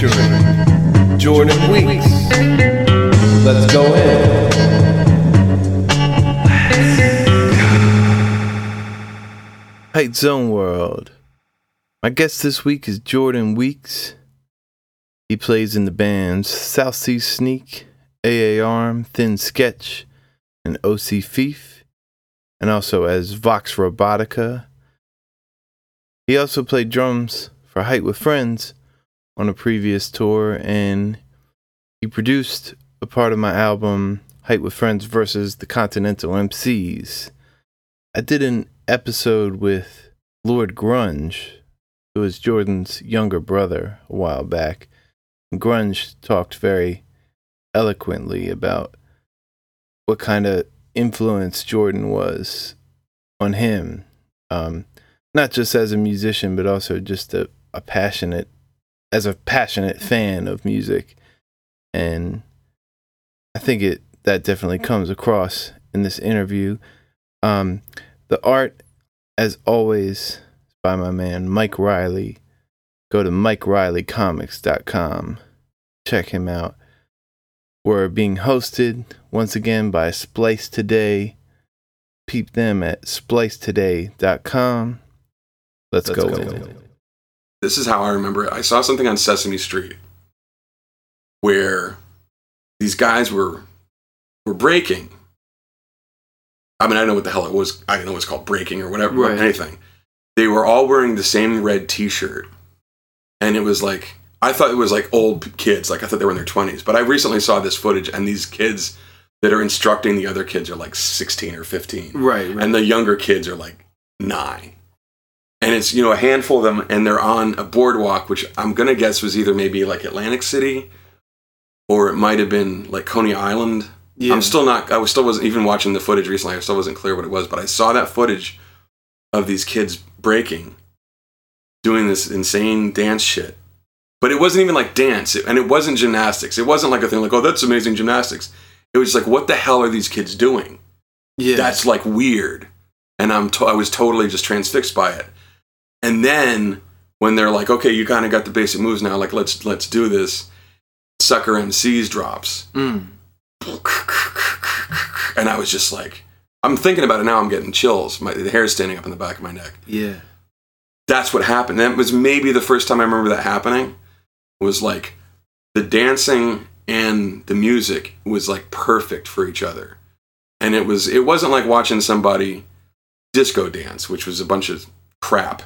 featuring Jordan Weeks. Let's go in. Height Zone World. My guest this week is Jordan Weeks. He plays in the bands South Seas Sneak, AA Arm, Thin Sketch, and OC Feef, and also as Vox Robotica. He also played drums for Height with Friends on a previous tour, and he produced a part of my album Height with Friends versus the Continental MCs. I did an episode with Lord Grunge, who is Jordan's younger brother, a while back. Grunge talked very eloquently about what kind of influence Jordan was on him, um, not just as a musician, but also just a, a passionate as a passionate fan of music, and I think it that definitely comes across in this interview. Um, the art, as always, by my man Mike Riley. Go to MikeRileyComics.com. Check him out. We're being hosted once again by Splice Today. Peep them at splicetoday.com. Let's, Let's go, go. This is how I remember it. I saw something on Sesame Street where these guys were were breaking. I mean, I don't know what the hell it was. I don't know what's called breaking or whatever, right. anything. They were all wearing the same red T-shirt, and it was like I thought it was like old kids. Like I thought they were in their twenties. But I recently saw this footage, and these kids that are instructing the other kids are like sixteen or fifteen, right? right. And the younger kids are like nine and it's you know a handful of them and they're on a boardwalk which i'm gonna guess was either maybe like atlantic city or it might have been like coney island. Yeah. i'm still not i was still wasn't even watching the footage recently. I still wasn't clear what it was but i saw that footage of these kids breaking doing this insane dance shit. But it wasn't even like dance. And it wasn't gymnastics. It wasn't like a thing like oh that's amazing gymnastics. It was just like what the hell are these kids doing? Yeah. That's like weird. And i'm to- i was totally just transfixed by it and then when they're like, okay, you kind of got the basic moves now, like let's let's do this. Sucker MCs drops, mm. and I was just like, I'm thinking about it now. I'm getting chills. My the is standing up in the back of my neck. Yeah, that's what happened. That was maybe the first time I remember that happening. Was like the dancing and the music was like perfect for each other, and it was it wasn't like watching somebody disco dance, which was a bunch of crap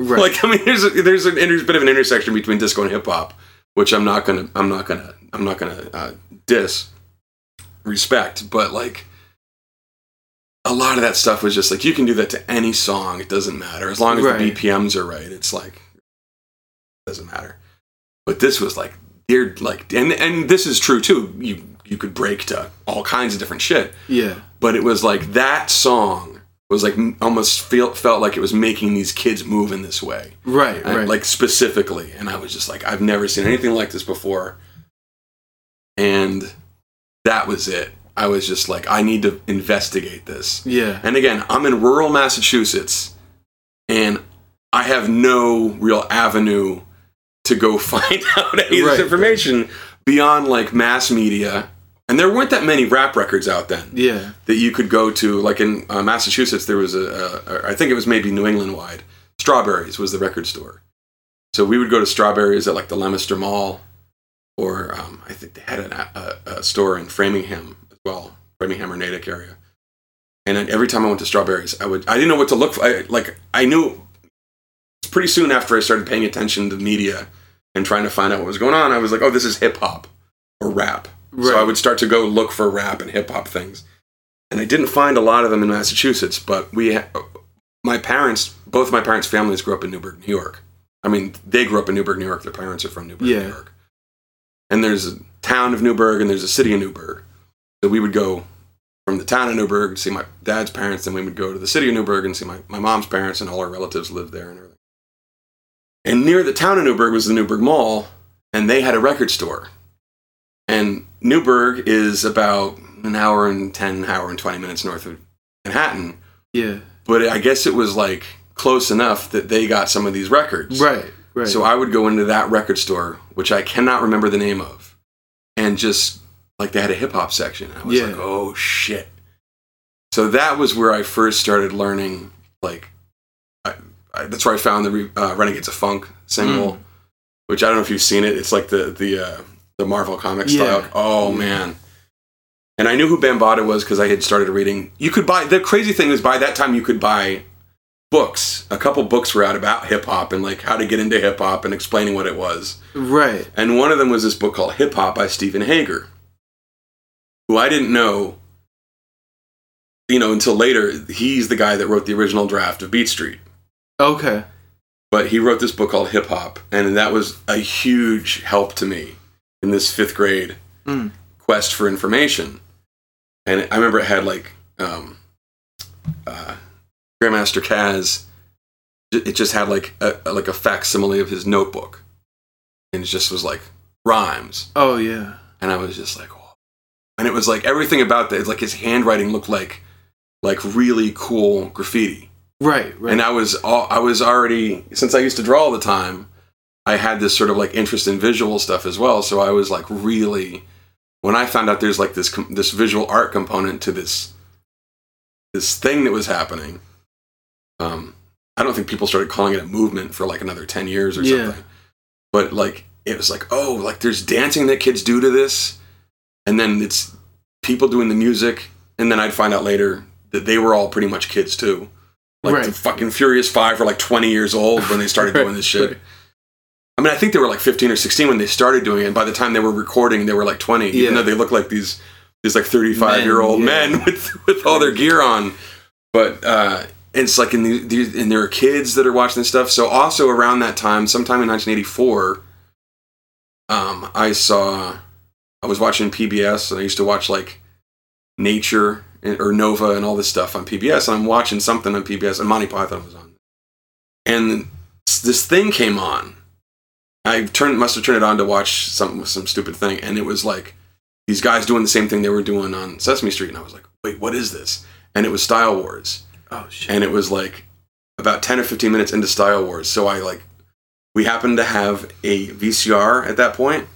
Right. Like I mean, there's a, there's a there's a bit of an intersection between disco and hip hop, which I'm not gonna I'm not gonna I'm not gonna uh, diss respect, but like a lot of that stuff was just like you can do that to any song. It doesn't matter as long as right. the BPMs are right. It's like it doesn't matter. But this was like you're like and and this is true too. You you could break to all kinds of different shit. Yeah. But it was like that song was like almost feel, felt like it was making these kids move in this way. Right, and, right. Like specifically. And I was just like, I've never seen anything like this before. And that was it. I was just like, I need to investigate this. Yeah. And again, I'm in rural Massachusetts and I have no real avenue to go find out any of this information beyond like mass media and there weren't that many rap records out then. Yeah. That you could go to, like in uh, Massachusetts, there was a, a, I think it was maybe New England wide. Strawberries was the record store. So we would go to Strawberries at like the Leominster Mall, or um, I think they had an, a, a, store in Framingham as well, Framingham or Natick area. And every time I went to Strawberries, I would I didn't know what to look for. I, like I knew pretty soon after I started paying attention to media and trying to find out what was going on, I was like, oh, this is hip hop or rap Right. So I would start to go look for rap and hip hop things. And I didn't find a lot of them in Massachusetts, but we, ha- my parents, both my parents' families grew up in Newburgh, New York. I mean, they grew up in Newburgh, New York. Their parents are from Newburgh, yeah. New York. And there's a town of Newburgh and there's a city of Newburgh. So we would go from the town of Newburgh to see my dad's parents, then we would go to the city of Newburgh and see my, my mom's parents, and all our relatives lived there and everything. And near the town of Newburgh was the Newburgh Mall, and they had a record store. And Newburgh is about an hour and 10, hour and 20 minutes north of Manhattan. Yeah. But I guess it was like close enough that they got some of these records. Right. Right. So I would go into that record store, which I cannot remember the name of, and just like they had a hip hop section. I was Yeah. like, oh shit. So that was where I first started learning. Like, I, I, that's where I found the uh, Renegades of Funk single, Mm. which I don't know if you've seen it. It's like the the uh, the Marvel comic Yeah. style. Oh Yeah. man. And I knew who Bambaataa was because I had started reading. You could buy the crazy thing is by that time you could buy books. A couple books were out about hip hop and like how to get into hip hop and explaining what it was. right. And one of them was this book called Hip Hop by Steven Hager, who I didn't know, you know, until later. He's the guy that wrote the original draft of Beat Street. Okay. But he wrote this book called Hip Hop, and that was a huge help to me in this fifth grade Mm. quest for information. And I remember it had like um, uh, Grandmaster Caz. It just had like a like a facsimile of his notebook, and it just was like rhymes. Oh yeah. and I was just like, oh. and it was like everything about that. It's like his handwriting looked like like really cool graffiti, Right. Right. and I was all, I was already since I used to draw all the time. I had this sort of like interest in visual stuff as well, so I was like really when I found out there's like this this visual art component to this this thing that was happening. Um, I don't think people started calling it a movement for like another ten years or Yeah. something, but like it was like oh like there's dancing that kids do to this, and then it's people doing the music, and then I'd find out later that they were all pretty much kids too. Like the fucking Furious Five were like 20 years old when they started doing this shit. Right. I mean, I think they were like 15 or 16 when they started doing it. And by the time they were recording, they were like 20, Yeah. even though they look like these these like 35 year old Men, yeah. men with with all their gear on. But uh, it's like in the, the and there are kids that are watching this stuff. So also around that time, sometime in 1984, um, I saw I was watching PBS and I used to watch like Nature and- or Nova and all this stuff on PBS. And I'm watching something on PBS and Monty Python was on, and this thing came on. I turned must have turned it on to watch some some stupid thing, and it was like these guys doing the same thing they were doing on Sesame Street, and I was like, wait, what is this? And it was Style Wars oh shit. and it was like about 10 or 15 minutes into Style Wars. So I like, we happened to have a VCR at that point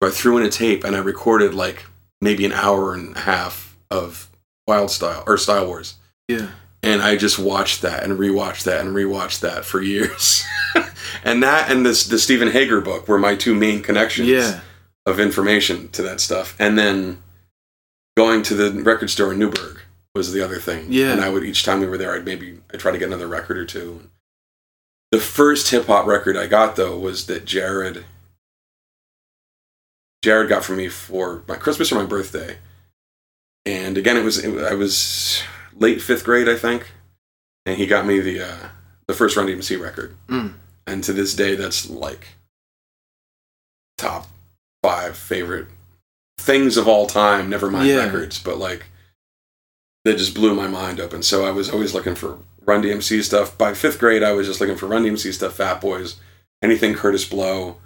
So I threw in a tape and I recorded like maybe an hour and a half of Wild Style or Style Wars. yeah. And I just watched that and rewatched that and rewatched that for years. and that and this the Steven Hager book were my two main connections Yeah. of information to that stuff. And then going to the record store in Newburgh was the other thing. Yeah. And I would each time we were there, I'd maybe I'd try to get another record or two. The first hip hop record I got though was that Jared Jared got for me for my Christmas or my birthday. And again, it was it, I was late fifth grade, I think, and he got me the uh, the first Run DMC record. Mm. And to this day, that's like top five favorite things of all time. Never mind Yeah. records, but like that just blew my mind open. So I was always looking for Run DMC stuff. By fifth grade, I was just looking for Run DMC stuff, Fat Boys, anything Kurtis Blow,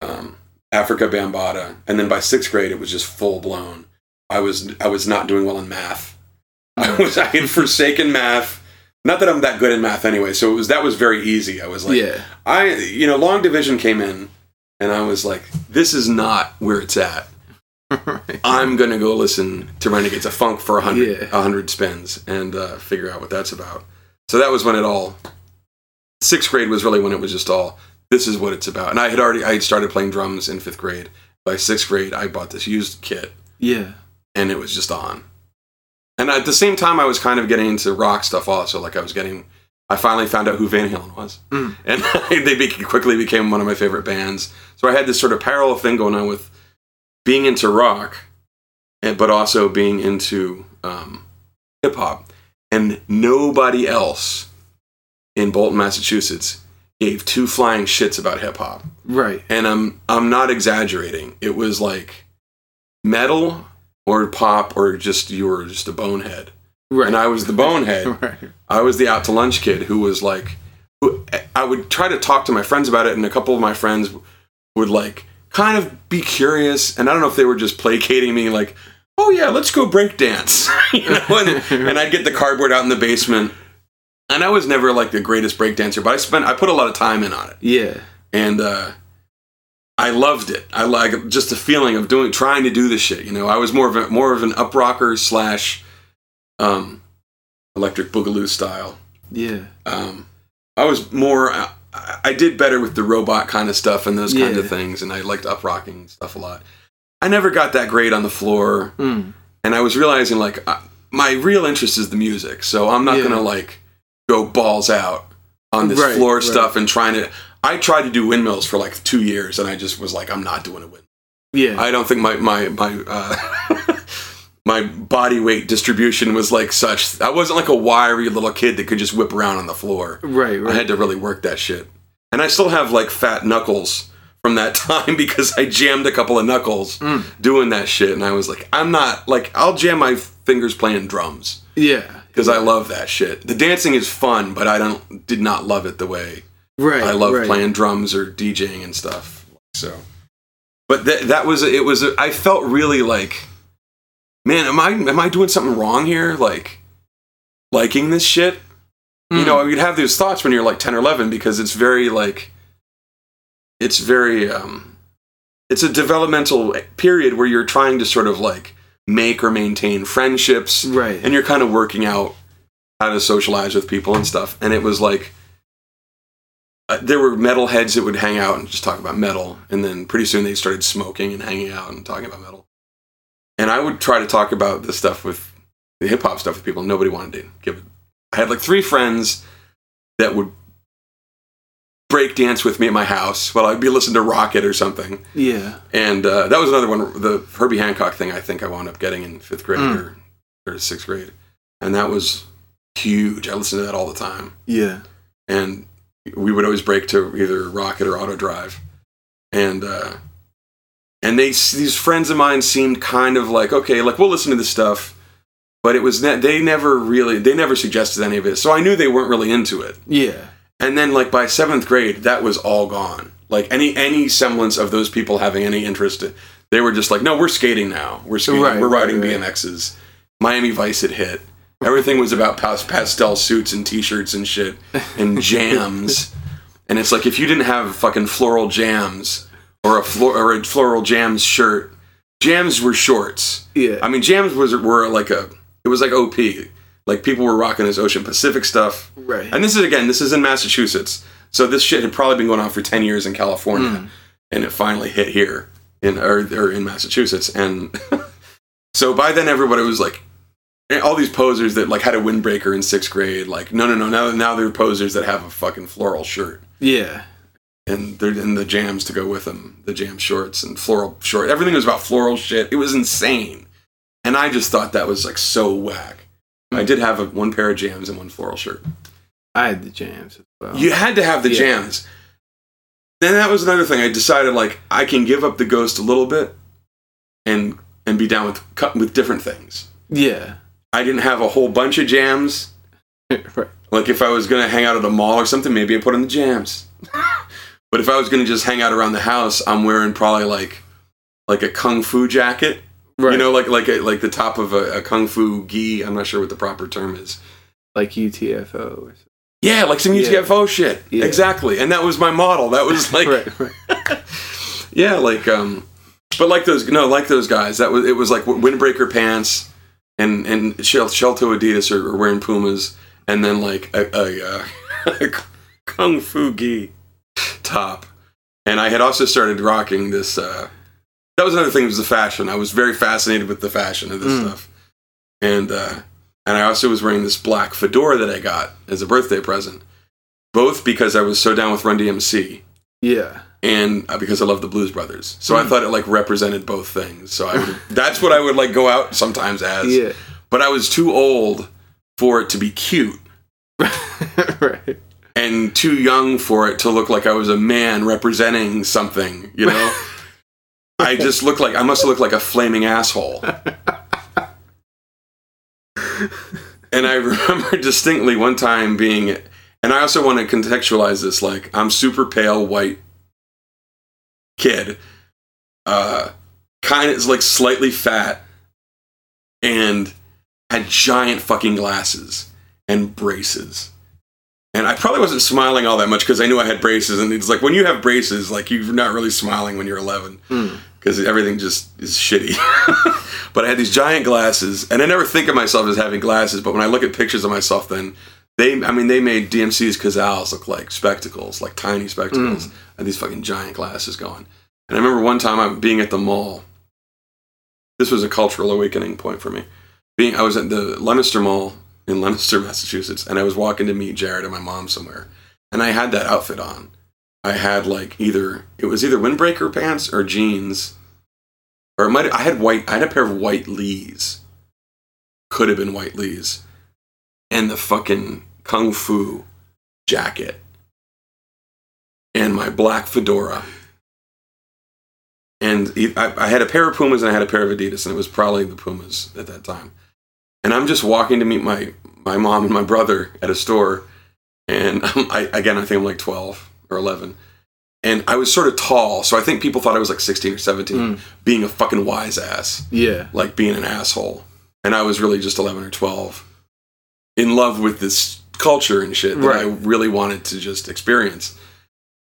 um, Afrika Bambaataa, and then by sixth grade, it was just full blown. I was I was not doing well in math. I was I had forsaken math. Not that I'm that good in math anyway. So it was that was very easy. I was like, yeah. I you know long division came in, and I was like, this is not where it's at. Right. I'm gonna go listen to Renegades of Funk for a hundred Yeah. a hundred spins and uh, figure out what that's about. So that was when it all. Sixth grade was really when it was just all. This is what it's about, and I had already I had started playing drums in fifth grade. By sixth grade, I bought this used kit, yeah. and it was just on. And at the same time, I was kind of getting into rock stuff also. Like I was getting, I finally found out who Van Halen was, Mm. and they be- quickly became one of my favorite bands. So I had this sort of parallel thing going on with being into rock, and but also being into um, hip hop. And nobody else in Bolton, Massachusetts, gave two flying shits about hip hop Right. and I'm I'm not exaggerating. It was like metal or pop or just you were just a bonehead. Right. And I was the bonehead. right. I was the out to lunch kid who was like who, I would try to talk to my friends about it and a couple of my friends would like kind of be curious and I don't know if they were just placating me like oh yeah let's go break dance you know and, and I'd get the cardboard out in the basement and I was never like the greatest break dancer but I spent I put a lot of time in on it Yeah. and uh, I loved it. I like just the feeling of doing, trying to do this shit. You know, I was more of a more of an up rocker slash um, electric boogaloo style. Yeah. Um, I was more. I, I did better with the robot kind of stuff and those kind Yeah. of things, and I liked up rocking stuff a lot. I never got that great on the floor, Mm. and I was realizing like uh, my real interest is the music, so I'm not Yeah. gonna like go balls out on this Right, floor right. stuff and trying to. I tried to do windmills for like two years, and I just was like, I'm not doing a windmill. Yeah. I don't think my my my uh, my body weight distribution was like such. I wasn't like a wiry little kid that could just whip around on the floor. right. I had to really work that shit, and I still have like fat knuckles from that time because I jammed a couple of knuckles Mm. doing that shit, and I was like, I'm not like I'll jam my fingers playing drums yeah. because I love that shit. The dancing is fun, but I don't did not love it the way Right. I love right. playing drums or DJing and stuff. So, but that that was it was I felt really like, man, am I am I doing something wrong here? Like, liking this shit. You Mm. know, you'd have those thoughts when you're like ten or eleven because it's very like, it's very um, it's a developmental period where you're trying to sort of like make or maintain friendships Right. and you're kind of working out how to socialize with people and stuff. And it was like there were metal heads that would hang out and just talk about metal, and then pretty soon they started smoking and hanging out and talking about metal. And I would try to talk about the stuff with the hip hop stuff with people, and nobody wanted to give it. I had like three friends that would break dance with me at my house while I'd be listening to Rockit or something. yeah. And uh, that was another one, the Herbie Hancock thing. I think I wound up getting in fifth grade Mm. or, or sixth grade, and that was huge. I listened to that all the time, Yeah. and we would always break to either Rockit or Autodrive, and uh, and they these friends of mine seemed kind of like okay, like we'll listen to this stuff, but it was ne- they never really they never suggested any of it, so I knew they weren't really into it. Yeah. And then like by seventh grade, that was all gone. Like any any semblance of those people having any interest, they were just like, no, we're skating now. We're skating. Right, we're right, riding right. BMXs. Miami Vice had hit. Everything was about pastel suits and T-shirts and shit and jams. and it's like if you didn't have fucking floral jams or a flor- or a floral jams shirt, jams were shorts. Yeah. I mean, jams was were like a it was like OP. Like people were rocking this Ocean Pacific stuff. right. And this is again, this is in Massachusetts. So this shit had probably been going on for ten years in California, Mm. and it finally hit here in or, or in Massachusetts. And so by then, everybody was like, eh, all these posers that like had a windbreaker in sixth grade. Like, no, no, no. Now, now they're posers that have a fucking floral shirt yeah. and they're in the jams to go with them, the jam shorts and floral short. Everything was about floral shit. It was insane, and I just thought that was like so whack. I did have a, one pair of jams and one floral shirt. I had the jams as well. You had to have the Yeah. jams. Then that was another thing. I decided like I can give up the ghost a little bit, and and be down with with different things. Yeah. I didn't have a whole bunch of jams. Like if I was gonna hang out at a mall or something, maybe I put on the jams. but if I was gonna just hang out around the house, I'm wearing probably like like a kung fu jacket. Right. You know, like like a, like the top of a, a kung fu gi. I'm not sure what the proper term is. like UTFO. Or something. Yeah, like some Yeah. UTFO shit. Yeah. Exactly. And that was my model. That was like right. Right. yeah, like um, but like those no, like those guys. That was it was like windbreaker pants and and shell Adidas are, are wearing Pumas, and then like a, a, uh, kung fu gi top. And I had also started rocking this. Uh, that was another thing. Was the fashion. I was very fascinated with the fashion of this Mm. stuff, and uh, and I also was wearing this black fedora that I got as a birthday present, both because I was so down with Run DMC Yeah. And uh, because I love the Blues Brothers. So I Mm. thought it like represented both things. So I would, that's what I would like go out sometimes as. Yeah. But I was too old for it to be cute right. and too young for it to look like I was a man representing something, you know? I just looked like I must look like a flaming asshole. and I remember distinctly one time being and I also want to contextualize this like I'm super pale white kid uh kind of is like slightly fat and had giant fucking glasses and braces and I probably wasn't smiling all that much because I knew I had braces, and it's like when you have braces, like you're not really smiling when you're 11 because everything just is shitty. but I had these giant glasses, and I never think of myself as having glasses. But when I look at pictures of myself, then they, I mean, they made DMC's Cazals look like spectacles, like tiny spectacles, and these fucking giant glasses going. And I remember one time I'm being at the mall. This was a cultural awakening point for me. Being, I was at the Leominster Mall in Leominster, Massachusetts, and I was walking to meet Jared and my mom somewhere, and I had that outfit on. I had like either it was either windbreaker pants or jeans, or it might I had white. I had a pair of white Lees. Could have been white Lees, and the fucking kung fu jacket, and my black fedora. And I had a pair of Pumas and I had a pair of Adidas, and it was probably the Pumas at that time. And I'm just walking to meet my my mom and my brother at a store, and um, I again I think I'm like 12 or 11, and I was sort of tall, so I think people thought I was like 16 or 17, Mm. being a fucking wise ass, Yeah. like being an asshole, and I was really just 11 or 12, in love with this culture and shit that I really wanted to just experience.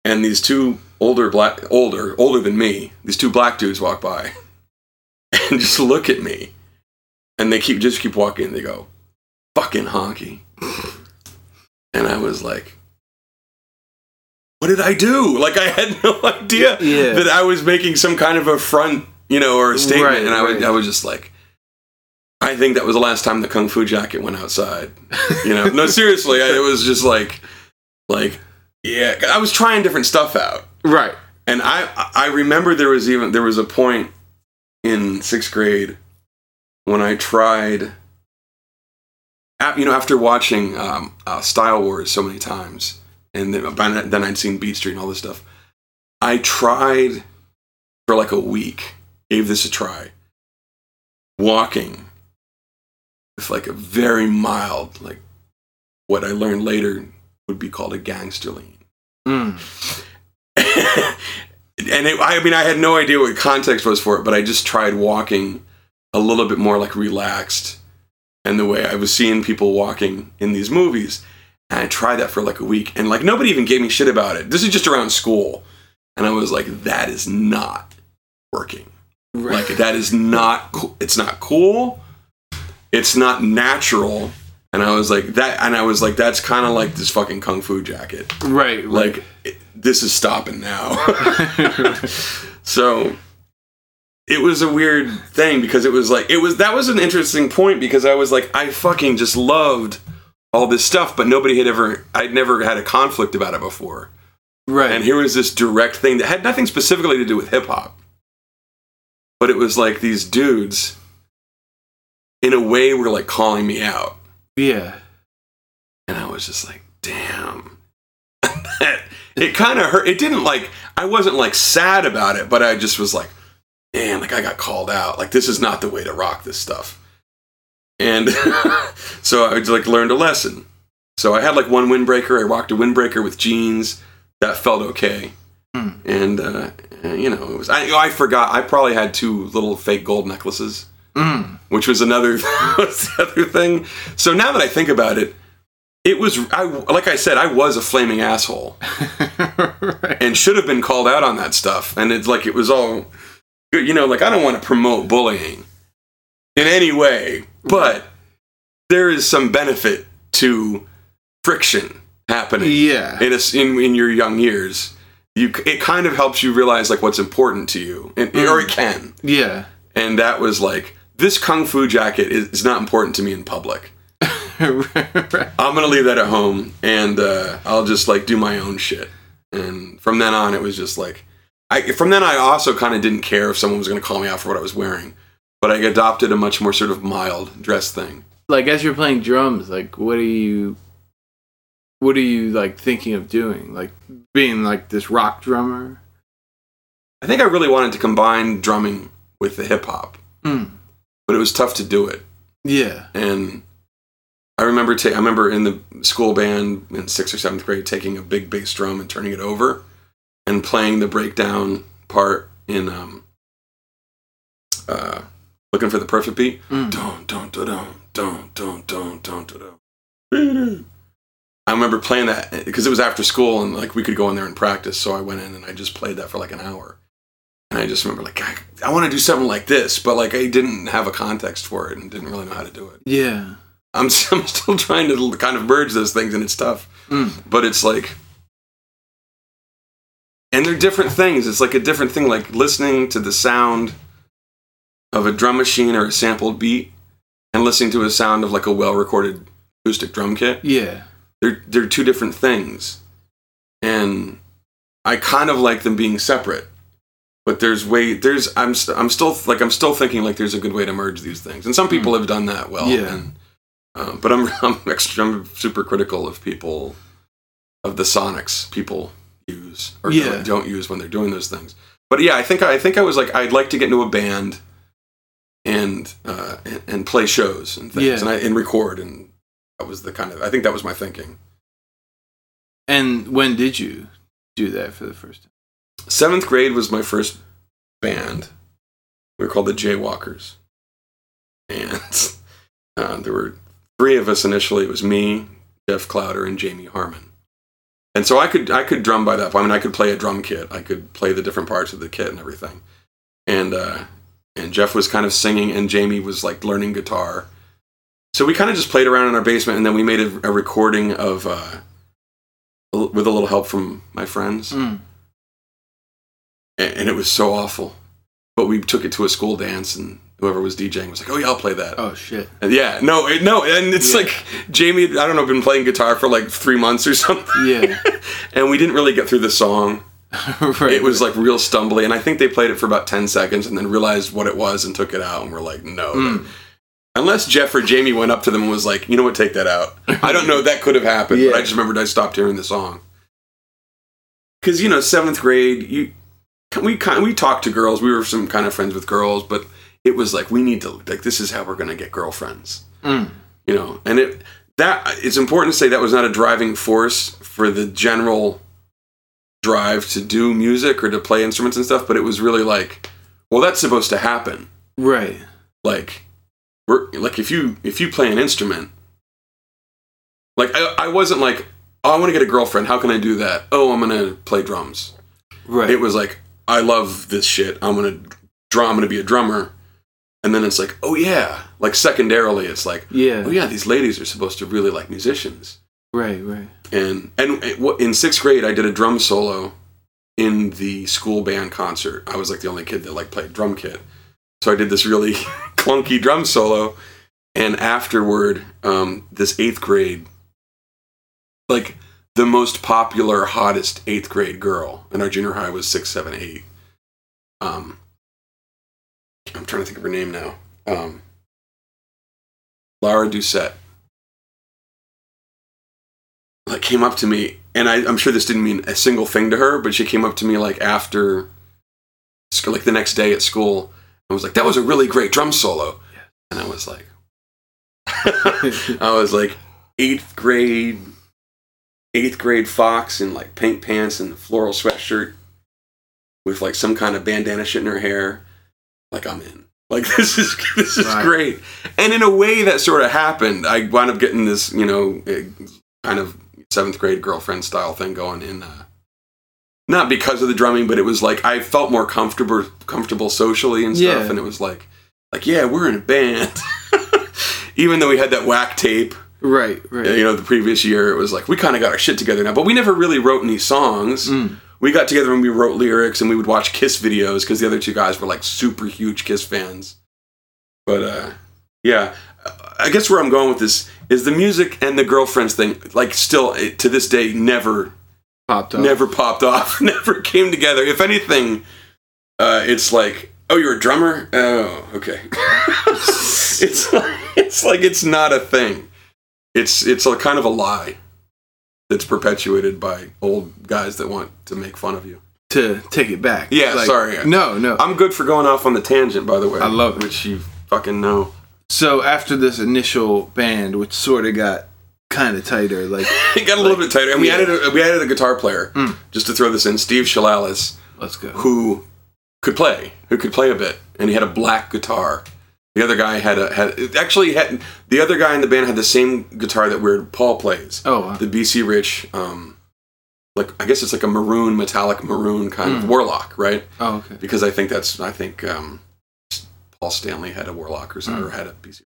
And these two older black older older than me, these two black dudes walk by, and just look at me, and they keep just keep walking. And they go, "Fucking honky," and I was like, "What did I do?" Like I had no idea Yeah. that I was making some kind of a front, you know, or a statement. Right, and I was. I was just like. I think that was the last time the kung fu jacket went outside. You know, no, seriously, I, it was just like, like, yeah. I was trying different stuff out, Right. and I I remember there was even there was a point in sixth grade when I tried. You know, after watching um, uh, Style Wars so many times, and then, by then then I'd seen Beat Street and all this stuff, I tried for like a week. Gave this a try. Walking with like a very mild, like what I learned later would be called a gangster lean Mm. and it, I mean, I had no idea what context was for it, but I just tried walking a little bit more like relaxed, and the way I was seeing people walking in these movies, and I tried that for like a week, and like nobody even gave me shit about it. This is just around school, and I was like, that is not working. Right. Like that is not. It's not cool. It's not natural. And I was like that, and I was like, that's kind of like this fucking kung fu jacket. Right. like it, this is stopping now. So it was a weird thing because it was like it was that was an interesting point because i was like i fucking just loved all this stuff but nobody had ever i'd never had a conflict about it before. Right. and here was this direct thing that had nothing specifically to do with hip-hop but it was like these dudes in a way were like calling me out yeah. And I was just like, damn. it kind of hurt. It didn't like, I wasn't like sad about it, but I just was like, man, like I got called out. Like, this is not the way to rock this stuff. And so I like learned a lesson. So I had like one windbreaker. I rocked a windbreaker with jeans. That felt okay. Hmm. And, uh, you know, it was, I, I forgot, I probably had two little fake gold necklaces Mm. which was another was other thing. So now that I think about it, it was I like I said I was a flaming asshole right. and should have been called out on that stuff. And it's like it was all you know, like I don't want to promote bullying in any way, but there is some benefit to friction happening Yeah. in, a, in in your young years. You it kind of helps you realize like what's important to you, and, or it can Yeah. and that was like this kung fu jacket is, is not important to me in public right. i'm gonna leave that at home and uh, i'll just like do my own shit and from then on it was just like I, from then i also kind of didn't care if someone was gonna call me out for what i was wearing but i adopted a much more sort of mild dress thing Like as you're playing drums, like what are you what are you like thinking of doing? Like being like this rock drummer? i think i really wanted to combine drumming with the hip-hop Mm. But it was tough to do it Yeah. and I remember ta- I remember in the school band in sixth or seventh grade taking a big bass drum and turning it over and playing the breakdown part in um uh looking for the perfect beat. Mm. Dun, dun, dun, dun, dun, dun, dun, dun, dun, dun. I remember playing that because it was after school and like we could go in there and practice. So I went in and I just played that for like an hour. And I just remember like I, I want to do something like this, but like I didn't have a context for it and didn't really know how to do it. Yeah. I'm, I'm still trying to kind of merge those things and it's tough. Mm. But it's like, and they're different things. It's like a different thing, like listening to the sound of a drum machine or a sampled beat and listening to a sound of like a well recorded acoustic drum kit. Yeah. They're, they're two different things. And I kind of like them being separate. But there's way there's I'm st- I'm still like I'm still thinking like there's a good way to merge these things, and some people have done that well. Yeah. And, um, but I'm I'm, extra, I'm super critical of people of the sonics people use or Yeah. don't, don't use when they're doing those things. But yeah, I think I think I was like I'd like to get into a band and uh, and, and play shows and things Yeah. and I and record and that was the kind of I think that was my thinking. And when did you do that for the first time? Seventh grade was my first band. We were called the Jaywalkers, and uh, there were three of us initially. It was me, Jeff Clowder, and Jamie Harmon. And so I could I could drum by that point. I mean, I could play a drum kit. I could play the different parts of the kit and everything. And uh, and Jeff was kind of singing, and Jamie was like learning guitar. So we kind of just played around in our basement, and then we made a, a recording of uh, with a little help from my friends Mm. And, it was so awful. But we took it to a school dance, and whoever was DJing was like, "Oh yeah, I'll play that." Oh shit. And yeah, no, it, no, and it's Yeah. like Jamie. I don't know, been playing guitar for like three months or something, Yeah. and we didn't really get through the song. right. It was like real stumbly, and I think they played it for about ten seconds, and then realized what it was and took it out, and we're like, "No." Mm. Unless Jeff or Jamie went up to them and was like, "You know what? Take that out." I don't know. That could have happened, Yeah. but I just remembered I stopped hearing the song. Because you know, seventh grade, you we kind we talked to girls. We were some kind of friends with girls, but it was like we need to like this is how we're gonna get girlfriends. Mm. You know, and it that it's important to say that was not a driving force for the general drive to do music or to play instruments and stuff, but it was really like, well, that's supposed to happen Right. like we're like if you if you play an instrument like i, I wasn't like oh i want to get a girlfriend how can i do that oh i'm gonna play drums Right. it was like i love this shit i'm gonna drum i'm gonna be a drummer and then it's like oh yeah like secondarily it's like yeah. oh yeah these ladies are supposed to really like musicians Right. Right. and and in sixth grade i did a drum solo in the school band concert i was like the only kid that like played drum kit so i did this really clunky drum solo and afterward um, this eighth grade like the most popular hottest eighth grade girl and our junior high was six seven eight. Um, i'm trying to think of her name now. Um, laura doucette. Like came up to me and I, i'm sure this didn't mean a single thing to her but she came up to me like after like the next day at school and was like that was a really great drum solo. And i was like i was like eighth grade eighth grade fox in like pink pants and floral sweatshirt with like some kind of bandana shit in her hair like i'm in like this is this is Right. great and in a way that sort of happened i wound up getting this you know eh, kind of seventh grade girlfriend style thing going in uh, not because of the drumming but it was like i felt more comfortable comfortable socially and stuff Yeah. and it was like like yeah we're in a band even though we had that whack tape Right. Right. you know the previous year it was like we kind of got our shit together now but we never really wrote any songs Mm. we got together and we wrote lyrics and we would watch kiss videos because the other two guys were like super huge kiss fans but uh yeah i guess where i'm going with this is the music and the girlfriends thing like still eh, to this day never Popped up. never popped off never came together if anything uh it's like oh you're a drummer oh okay it's like, it's like it's not a thing it's it's a kind of a lie that's perpetuated by old guys that want to make fun of you to take it back. Yeah, sorry. No. No. i'm good for going off on the tangent by the way I love it. which you fucking know so after this initial band, which sort of got kind of tighter, like it got a little bit tighter and we Yeah. added a, we added a guitar player Mm. just to throw this in steve shalalis let's go. who could play, who could play a bit, and he had a black guitar. The other guy had a had actually had the other guy in the band had the same guitar that Weird Paul plays. Oh, wow. The BC Rich, um, like I guess it's like a maroon, metallic maroon kind Hmm. of warlock, right? oh, okay. Because I think that's I think um, Paul Stanley had a warlock or something, Hmm. or had a BC.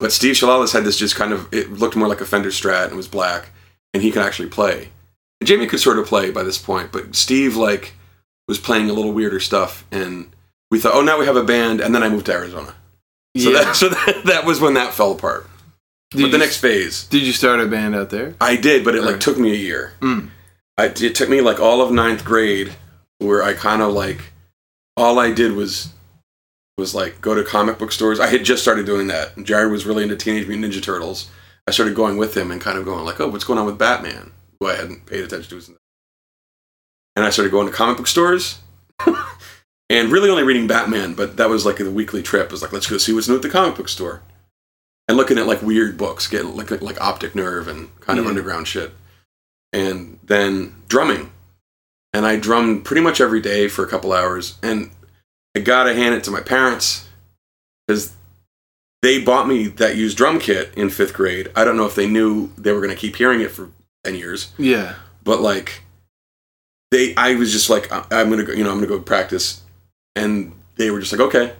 But Steve Shalalis had this just kind of it looked more like a Fender Strat and was black, and he could actually play. And Jamie could sort of play by this point, but Steve like was playing a little weirder stuff, and we thought, oh, now we have a band, and then I moved to Arizona. So yeah. that so that, that was when that fell apart. did, but the next phase, did you start a band out there? I did, but it like took me a year. Mm. I, it took me like all of ninth grade, where I kind of like all I did was was like go to comic book stores. I had just started doing that. Jared was really into Teenage Mutant Ninja Turtles. I started going with him and kind of going like, oh, what's going on with Batman? Who I hadn't paid attention to. And I started going to comic book stores. and really only reading Batman, but that was like a weekly trip. It was like, let's go see what's new at the comic book store. And looking at like weird books, getting like like Optic Nerve and kind of Yeah. underground shit. And then drumming. And I drummed pretty much every day for a couple hours. And I gotta hand it to my parents because they bought me that used drum kit in fifth grade. I don't know if they knew they were gonna keep hearing it for ten years Yeah. but like they i was just like i'm gonna go you know i'm gonna go practice and they were just like okay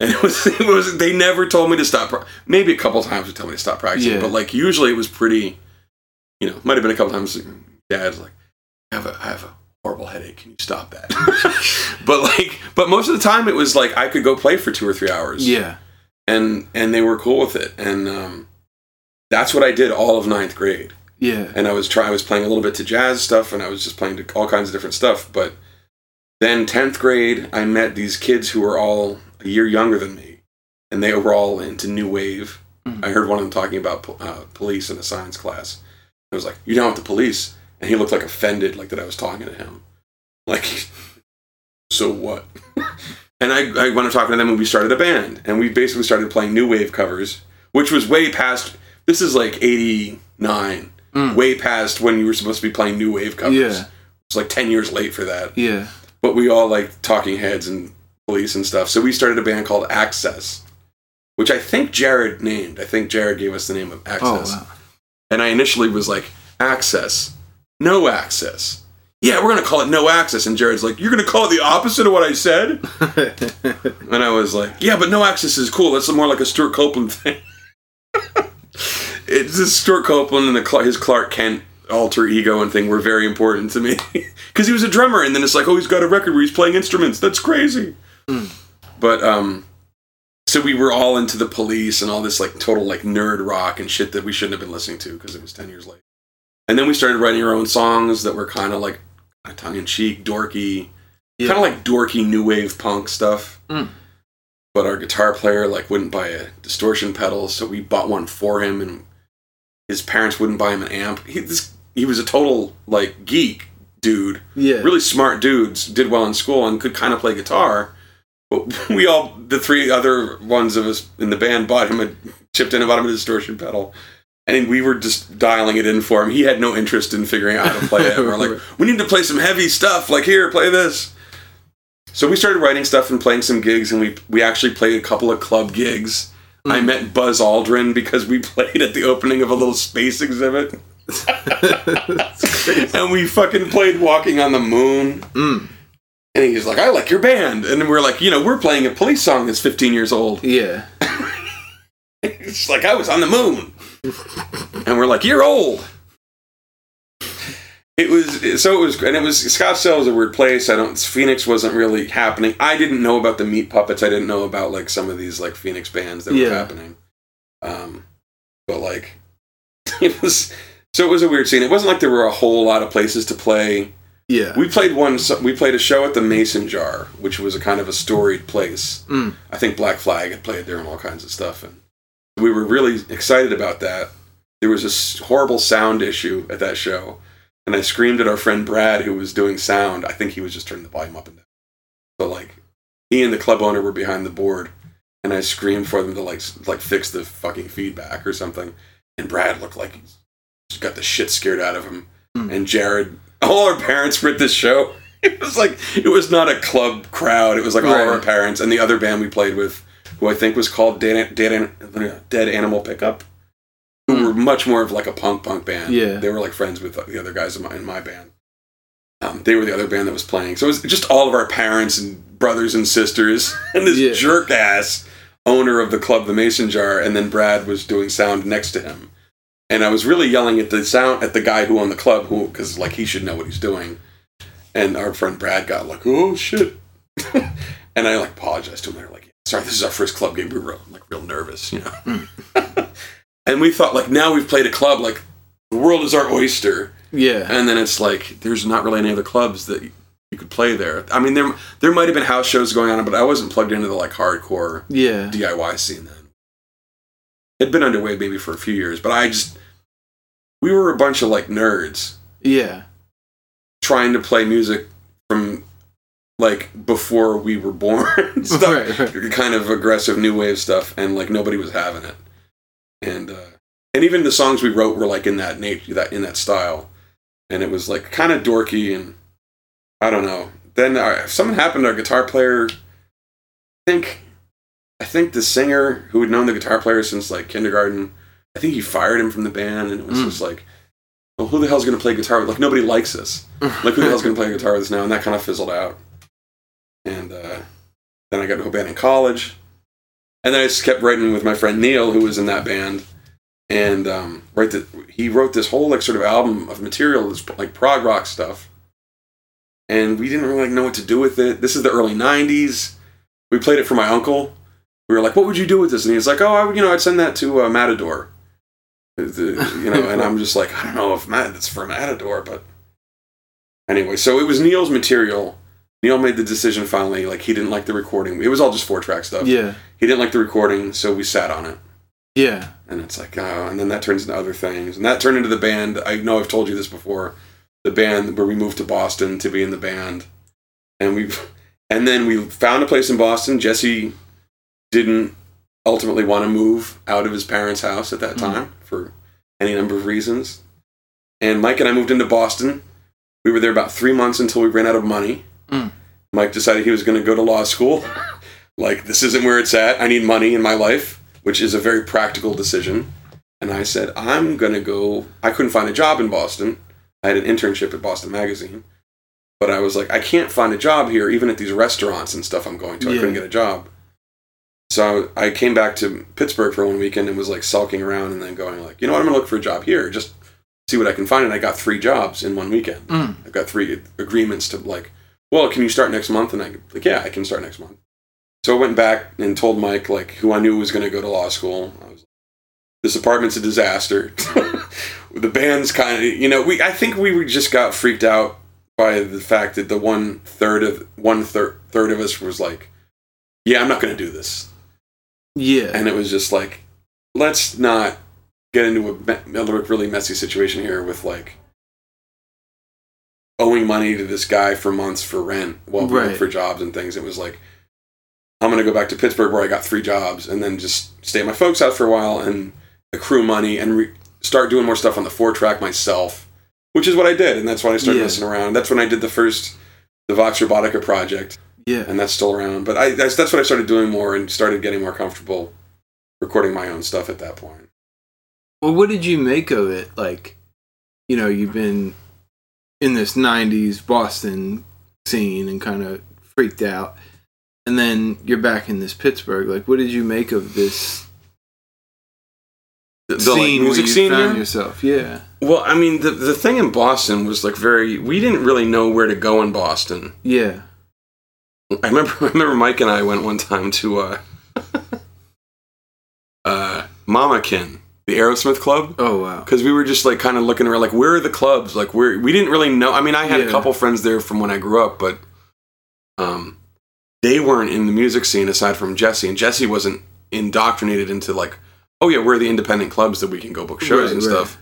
and it was it was they never told me to stop pra- maybe a couple times they told me to stop practicing Yeah. but like usually it was pretty you know might have been a couple times dad's like i have a i have a horrible headache can you stop that but like but most of the time it was like i could go play for two or three hours Yeah. and and they were cool with it and um that's what i did all of ninth grade Yeah. and I was trying. I was playing a little bit to jazz stuff, and I was just playing to all kinds of different stuff. But then tenth grade, I met these kids who were all a year younger than me, and they were all into new wave. Mhm. I heard one of them talking about uh, police in a science class. I was like, "You down with the police?" And he looked like offended, like that I was talking to him. Like, so what? and I, I went up talking to them, and we started a band, and we basically started playing new wave covers, which was way past. This is like '89 Mm. way past when you were supposed to be playing new wave covers. Yeah. It's like 10 years late for that. Yeah. But we all like talking heads and police and stuff. So we started a band called Access, which I think Jared named. I think Jared gave us the name of Oh Access. wow. And I initially was like, Access, no access. Yeah, we're going to call it no access. And Jared's like, You're going to call it the opposite of what I said? And I was like, yeah, but no access is cool. That's more like a Stewart Copeland thing. it's just Stewart Copeland and the, his Klark Kent alter ego and thing were very important to me because he was a drummer, and then it's like, oh, he's got a record where he's playing instruments. That's crazy. Mm. But um, so we were all into the police and all this like total like nerd rock and shit that we shouldn't have been listening to because it was ten years late. And then we started writing our own songs that were kind of like tongue in cheek, dorky, Yeah. kind of like dorky new wave punk stuff. Mm. But our guitar player like wouldn't buy a distortion pedal, so we bought one for him, and his parents wouldn't buy him an amp. He this, he was a total like geek dude, Yeah. really smart dudes, did well in school and could kind of play guitar. But we all, the three other ones of us in the band, bought him a chipped in and bought him a distortion pedal. And we were just dialing it in for him. He had no interest in figuring out how to play it. We're like, we need to play some heavy stuff. Like, here, play this. So we started writing stuff and playing some gigs, and we we actually played a couple of club gigs. I Mm. met Buzz Aldrin because we played at the opening of a little space exhibit, and we fucking played "Walking on the Moon." Mm. And he's like, "I like your band," and we're like, "You know, we're playing a police song that's 15 years old." Yeah. It's like I was on the moon, and we're like, "You're old." It was so it was, and it was Scottsdale was a weird place. I don't. Phoenix wasn't really happening. I didn't know about the Meat Puppets. I didn't know about like some of these like Phoenix bands that were happening. Um, but like, it was so it was a weird scene. It wasn't like there were a whole lot of places to play. Yeah. We played one. We played a show at the Mason Jar, which was a kind of a storied place. Mm. I think Black Flag had played there and all kinds of stuff, and we were really excited about that. There was this horrible sound issue at that show, and I screamed at our friend Brad, who was doing sound. I think he was just turning the volume up and down. So like, he and the club owner were behind the board, and I screamed for them to like like fix the fucking feedback or something. And Brad looked like got the shit scared out of him. Mm. And Jared, all our parents were at this show. It was like it was not a club crowd. It was like all of our parents and the other band we played with who I think was called Dead, Dead, Dead Animal Pickup, who Hmm. were much more of like a punk punk band. Yeah. they were like friends with the other guys in my, in my band. Um, they were the other band that was playing. So it was just all of our parents and brothers and sisters and this Yeah. jerk ass owner of the club, the Mason Jar, and then Brad was doing sound next to him. And I was really yelling at the sound at the guy who owned the club, who because like he should know what he's doing. And our friend Brad got like, "Oh shit," and I like apologized to him. They're like, "Sorry, this is our first club game. We were like real nervous, you know." Hmm. and we thought like now we've played a club, like the world is our oyster. Yeah. And then it's like there's not really any other clubs that you could play there. I mean, there there might have been house shows going on, but I wasn't plugged into the like hardcore Yeah. DIY scene then. It'd been underway maybe for a few years, but I just we were a bunch of like nerds. Yeah. trying to play music from like before we were born. Stuff Right, right. kind of aggressive new wave stuff and like nobody was having it. And uh and even the songs we wrote were like in that nature that in that style. And it was like kind of dorky and i don't know. Then uh, something happened our guitar player. I think i think the singer who had known the guitar player since like kindergarten i think he fired him from the band and it was Mm. just like well who the hell's going to play guitar like nobody likes us like who the hell's going to play guitar with us now? And that kind of fizzled out. And uh, then i got into a band in college. And then i just kept writing with my friend neil who was in that band. And um, write the, he wrote this whole like sort of album of material this like prog rock stuff. And we didn't really know what to do with it. This is the early 90s we played it for my uncle. We were like what would you do with this? And he was like oh I, would- you know i'd send that to uh, matador you know and i'm just like i don't know if Matt, it's for matador but anyway so it was neil's material. Neil made the decision finally like he didn't like the recording. It was all just four track stuff. Yeah. he didn't like the recording so we sat on it. Yeah. and it's like oh and then that turns into other things. And that turned into the band. I know i've told you this before. The band where we moved to boston to be in the band. And we and then we found a place in boston. Jesse didn't ultimately want to move out of his parents house at that Mm. time for any number of reasons and mike and i moved into boston we were there about three months until we ran out of money Mm. mike decided he was going to go to law school like this isn't where it's at i need money in my life which is a very practical decision. And I said, I'm going to go. I couldn't find a job in Boston. I had an internship at Boston Magazine. But I was like, I can't find a job here, even at these restaurants and stuff I'm going to. I couldn't get a job. So I came back to Pittsburgh for one weekend and was like sulking around and then going like, you know what, I'm going to look for a job here, just see what I can find. And I got three jobs in one weekend. Mm. I've got three agreements to like, well, can you start next month? And I like, yeah, I can start next month. So I went back and told Mike, like, who I knew was going to go to law school. I was, this apartment's a disaster. the band's kind of, you know, we. I think we just got freaked out by the fact that the one third of one third third of us was like, yeah, I'm not going to do this, Yeah. and it was just like, let's not get into a, a really messy situation here with like owing money to this guy for months for rent while we Right. look for jobs and things. It was like, I'm going to go back to Pittsburgh where I got three jobs and then just stay at my folks' house for a while and accrue money and re- start doing more stuff on the four track myself, which is what I did. And that's when I started Yeah. messing around. That's when I did the first, the Vox Robotica project yeah. and that's still around. But I that's, that's what I started doing more and started getting more comfortable recording my own stuff at that point. Well, what did you make of it? Like, you know, you've been in this 90s Boston scene and kind of freaked out. And then you're back in this Pittsburgh. Like, what did you make of this The, the, like, scene music where you scene found here? yourself? Yeah. Well, I mean, the the thing in Boston was like very. We didn't really know where to go in Boston. Yeah. I remember. I remember Mike and I went one time to uh, uh, Mama Kin, the Aerosmith club, Oh, wow. because we were just like kind of looking around, like where are the clubs? Like where we didn't really know. I mean, I had Yeah. a couple friends there from when I grew up, but um, they weren't in the music scene aside from Jesse, and Jesse wasn't indoctrinated into like, oh yeah, we're the independent clubs that we can go book shows Right, and right. stuff.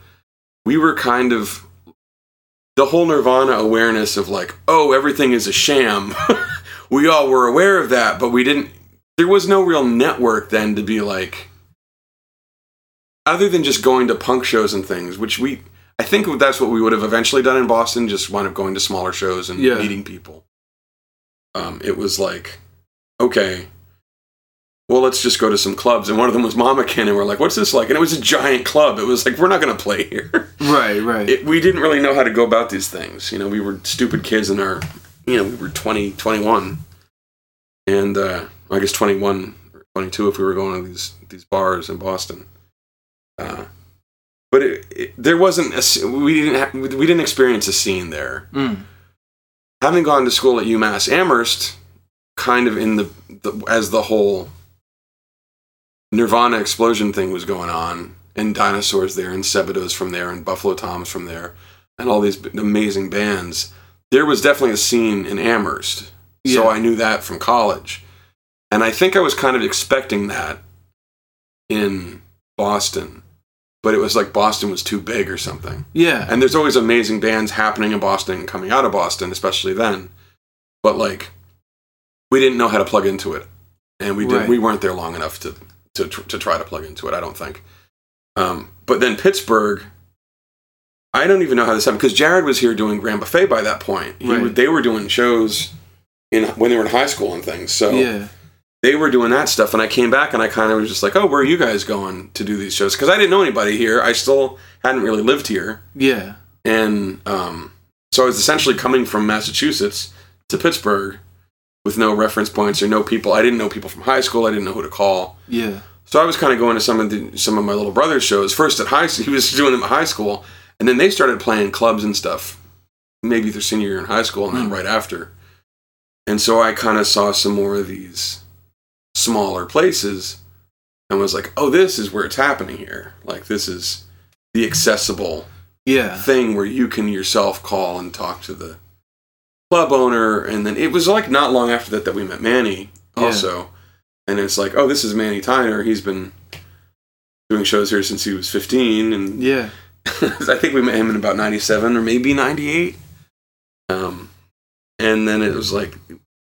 We were kind of the whole Nirvana awareness of like, oh, everything is a sham. we all were aware of that, but we didn't. There was no real network then to be like, other than just going to punk shows and things, which we, I think that's what we would have eventually done in Boston. Just wind up going to smaller shows and Yeah. meeting people. Um, it was like, okay, well, let's just go to some clubs. And one of them was Mama Kin, and we're like, what's this like? And it was a giant club. It was like, we're not going to play here. Right, right. It, we didn't really know how to go about these things. You know, we were stupid kids in our, you know, we were 20, 21. And uh, I guess 21 or 22 if we were going to these, these bars in Boston. Uh, but it, it, there wasn't a, we didn't ha- we didn't experience a scene there Mm. having gone to school at UMass Amherst, kind of in the, the as the whole Nirvana explosion thing was going on, and dinosaurs there, and Sebadoh's from there, and Buffalo Toms from there, and all these b- amazing bands. There was definitely a scene in Amherst, so I knew that from college, and I think I was kind of expecting that in Boston, but it was like Boston was too big or something. Yeah. And there's always amazing bands happening in Boston and coming out of Boston, especially then. But like, we didn't know how to plug into it, and we did, Right. we weren't there long enough to to to try to plug into it. I don't think. Um, but then Pittsburgh, I don't even know how this happened because Jared was here doing Grand Buffet by that point. He, Right. They were doing shows in when they were in high school and things. So yeah. they were doing that stuff and i came back and i kind of was just like oh where are you guys going to do these shows because i didn't know anybody here i still hadn't really lived here Yeah. and um, so i was essentially coming from massachusetts to pittsburgh with no reference points or no people i didn't know people from high school i didn't know who to call Yeah. so i was kind of going to some of the, some of my little brother's shows first at high school he was doing them at high school and then they started playing clubs and stuff maybe their senior year in high school and then Hmm. right after and so i kind of saw some more of these smaller places and was like oh this is where it's happening here like this is the accessible Yeah. thing where you can yourself call and talk to the club owner and then it was like not long after that that we met manny Yeah. also and it's like oh this is manny Theiner he's been doing shows here since he was 15 and Yeah. i think we met him in about 97 or maybe 98 um and then it was like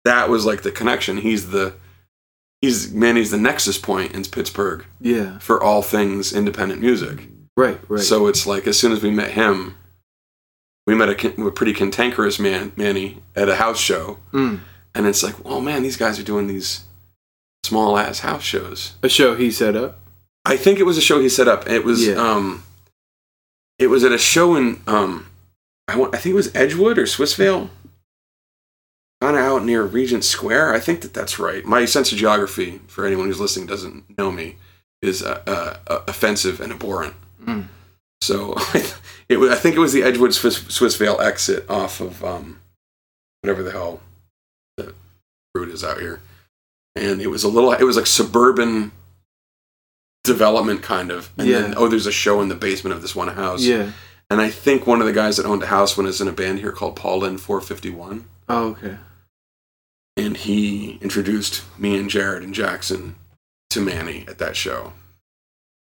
that was like the connection he's the he's manny's the nexus point in pittsburgh Yeah. for all things independent music Right. Right. so it's like as soon as we met him, we met a, a pretty cantankerous man, Manny, at a house show, Mm. and it's like, oh man, these guys are doing these small ass house shows. a show he set up. I think it was a show he set up. It was Yeah. um, it was at a show in um, I want I think it was Edgewood or Swissvale, kind of out near Regent Square. I think that that's right. My sense of geography, for anyone who's listening doesn't know me, is uh, uh, uh, offensive and abhorrent. Mm. So it was, I think it was the Edgewood Swiss, Swissvale exit off of um, whatever the hell the route is out here, and it was a little. It was like suburban development kind of. And then oh, there's a show in the basement of this one house. Yeah. And I think one of the guys that owned a house when was in a band here called Paul Lynn 451, Oh, okay. and he introduced me and Jared and Jackson to Manny at that show,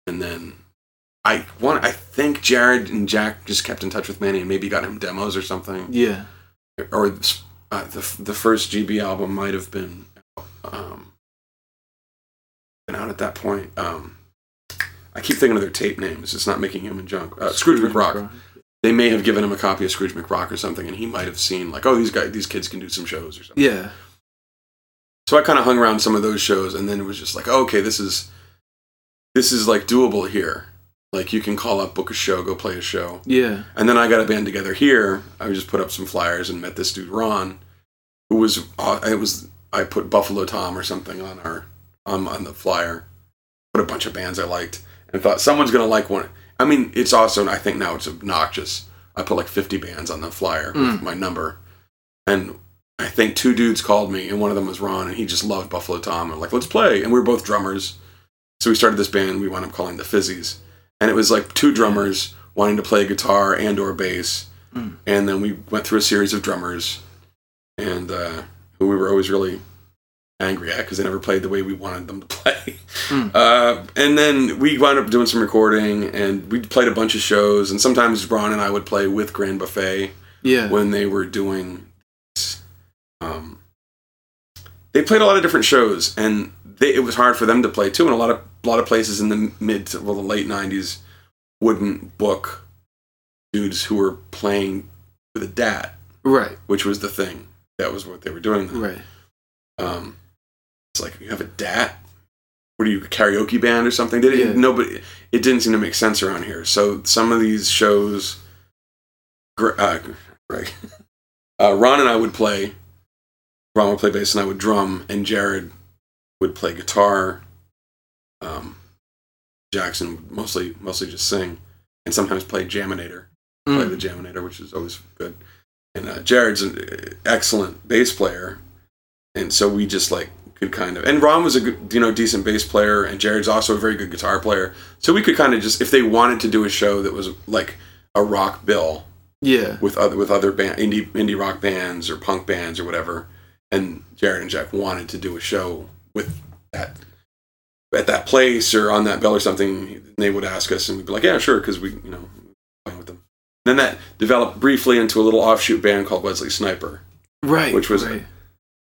and then. I want. I think Jared and Jack just kept in touch with Manny and maybe got him demos or something. Yeah. Or uh, the the first GB album might have been um, been out at that point. Um, I keep thinking of their tape names. It's not making human junk. Uh, Scrooge McRock. They may have given him a copy of Scrooge McRock or something, and he might have seen like, oh, these guys, these kids can do some shows or something. Yeah. So I kind of hung around some of those shows, and then it was just like, oh, okay, this is this is like doable here. Like you can call up, book a show, go play a show. Yeah. And then I got a band together here. I just put up some flyers and met this dude Ron, who was uh, it was I put Buffalo Tom or something on our on on the flyer. Put a bunch of bands I liked and thought someone's gonna like one. I mean, it's also I think now it's obnoxious. I put like 50 bands on the flyer with Mm. my number, and I think two dudes called me, and one of them was Ron, and he just loved Buffalo Tom. I'm like, let's play, and we were both drummers, so we started this band. We wound up calling the Fizzies, and it was like two drummers wanting to play guitar and or bass, Mm. and then we went through a series of drummers, and uh, who we were always really angry at because they never played the way we wanted them to play. Mm. Uh, and then we wound up doing some recording, and we played a bunch of shows, and sometimes Ron and I would play with Grand Buffet Yeah. when they were doing um, they played a lot of different shows and they, it was hard for them to play too and a lot of a lot of places in the mid to well the late 90s wouldn't book dudes who were playing with a DAT. Right. which was the thing that was what they were doing then. Right. um, it's like you have a dat what are you karaoke band or something? Didn't Yeah. nobody. It didn't seem to make sense around here. So some of these shows, uh, Greg, uh, Ron and I would play. Ron would play bass and I would drum, and Jared would play guitar. Um, Jackson would mostly mostly just sing, and sometimes play Jaminator play Mm. the Jaminator, which is always good. And uh, Jared's an uh, excellent bass player, and so we just like could kind of. And Ron was a good, you know decent bass player, and Jared's also a very good guitar player. So we could kind of just if they wanted to do a show that was like a rock bill Yeah. with other with other band indie indie rock bands or punk bands or whatever, and Jared and Jack wanted to do a show with that at that place or on that bill or something, they would ask us, and we'd be like, yeah, sure, because we you know playing with them. Then that developed briefly into a little offshoot band called Wesley Sniper. Right. Which was- right.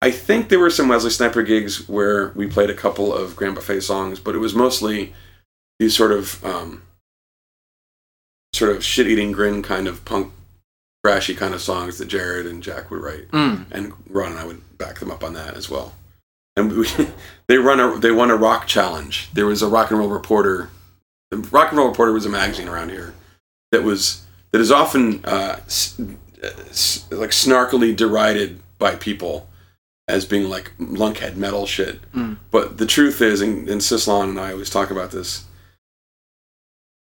I think there were some Wesley Sniper gigs where we played a couple of Grand Buffet songs, but it was mostly these sort of um, sort of shit eating grin kind of punk thrashy kind of songs that Jared and Jack would write, Mm. and Ron and I would back them up on that as well. And we, they run a they won a rock challenge. There was a rock and roll reporter. The rock and roll reporter was a magazine around here that was that is often uh, s- uh, s- like snarkily derided by people as being like lunkhead metal shit. Mm. But the truth is, and, and Sislon and I always talk about this,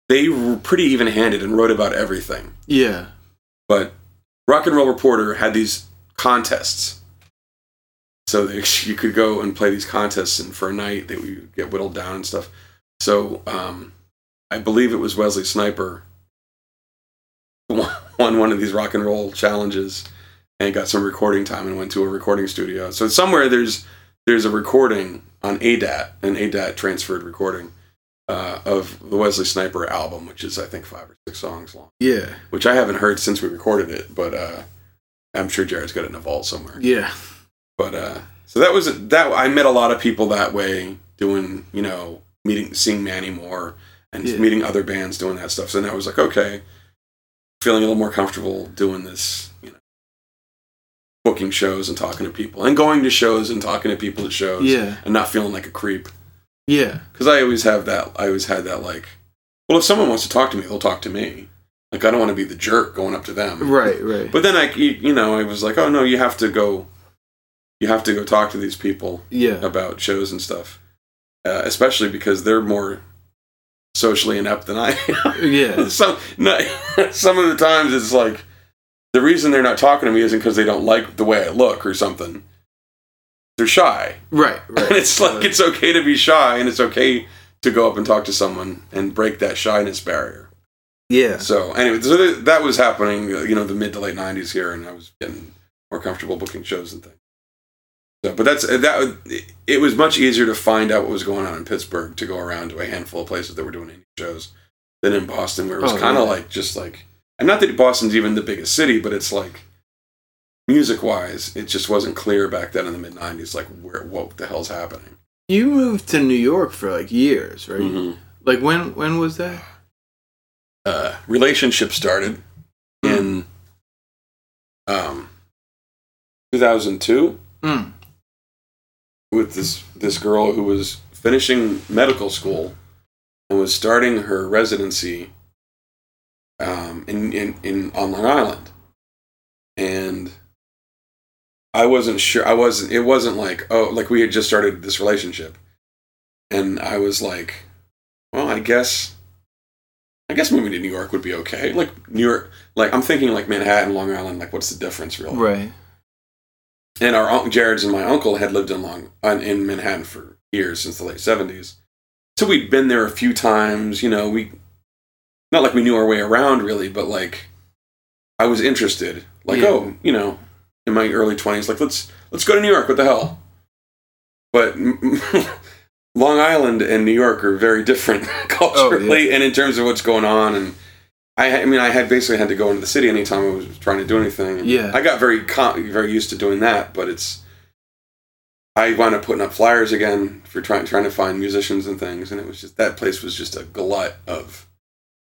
they were pretty even handed and wrote about everything. Yeah. But Rock and Roll Reporter had these contests. So they, you could go and play these contests, and for a night they would get whittled down and stuff. So um, I believe it was Wesley Sniper won one of these rock and roll challenges and got some recording time and went to a recording studio. So somewhere there's there's a recording on ADAT, an ADAT transferred recording uh, of the Wesley Sniper album, which is I think five or six songs long Yeah. which I haven't heard since we recorded it, but uh, I'm sure Jared's got it in a vault somewhere. Yeah. But uh, so that was that. I met a lot of people that way, doing you know meeting, seeing Manny Moore, and Yeah. meeting other bands doing that stuff. So then I was like, okay, feeling a little more comfortable doing this, booking shows and talking to people, and going to shows and talking to people at shows, Yeah. and not feeling like a creep. Yeah. Because I always have that. I always had that like, well, if someone wants to talk to me, they'll talk to me. Like I don't want to be the jerk going up to them. Right. Right. But then I, you you know, I was like, oh no, you have to go, you have to go talk to these people yeah. about shows and stuff, uh, especially because they're more socially inept than I. am. Yeah. some no, some of the times it's like the reason they're not talking to me isn't because they don't like the way I look or something. They're shy, Right. Right. and it's like it's okay to be shy, and it's okay to go up and talk to someone and break that shyness barrier. yeah. So anyway, so th- that was happening, uh, you know, the mid to late '90s here, and I was getting more comfortable booking shows and things. So, but that's that. was- It was much easier to find out what was going on in Pittsburgh to go around to a handful of places that were doing indie shows than in Boston, where it was Oh, kind of yeah. like just like, and not that Boston's even the biggest city, but it's like music wise, it just wasn't clear back then in the mid '90s, like where what the hell's happening. You moved to New York for like years, right? Mhm. Like when? When was that? uh, relationship started in um, 2002 Mm. with this this girl who was finishing medical school and was starting her residency um, in, in, in on Long Island, and I wasn't sure. I wasn't. It wasn't like oh, like we had just started this relationship, and I was like, well, I guess. I guess moving to New York would be okay. Like New York, like I'm thinking like Manhattan, Long Island. Like, what's the difference, really? Right. and our uncle Jared's and my uncle had lived in Long in Manhattan for years since the late seventies. So we'd been there a few times. You know, we not like we knew our way around really, but like I was interested. Like, Yeah. oh, you know, in my early twenties, like let's let's go to New York. What the hell? But Long Island and New York are very different oh, culturally and in terms of what's going on and. I, I mean, I had basically had to go into the city anytime I was trying to do anything. and Yeah. I got very com- very used to doing that, but it's I wound up putting up flyers again for trying trying to find musicians and things, and it was just that place was just a glut of.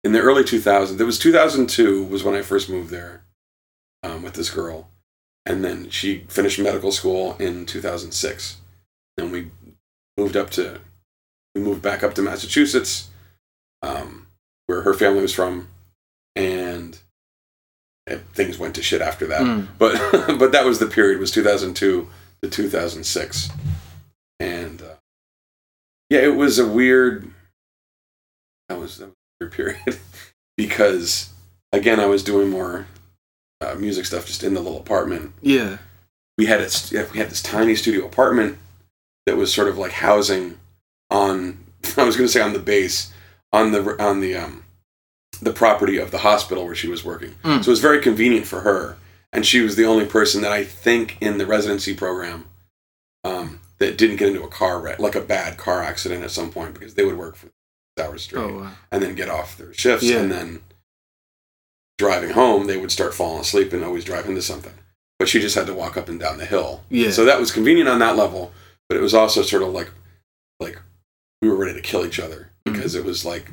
In the early 2000s, it was 2002 was when I first moved there, um, with this girl, and then she finished medical school in 2006, and we moved up to we moved back up to Massachusetts, um, where her family was from, and it, things went to shit after that. Mm. But but that was the period was 2002 to 2006, and uh, yeah, it was a weird. That was, that was period because again I was doing more uh, music stuff just in the little apartment. Yeah. We had it. We had this tiny studio apartment that was sort of like housing on. I was going to say on the base on the on the um the property of the hospital where she was working. Mm. So it was very convenient for her, and she was the only person that I think in the residency program um, that didn't get into a car wreck, like a bad car accident at some point, because they would work for hours straight Oh wow. and then get off their shifts, Yeah. and then driving home they would start falling asleep and always drive into something. But she just had to walk up and down the hill. Yeah. So that was convenient on that level, but it was also sort of like like we were ready to kill each other Mm-hmm. because it was like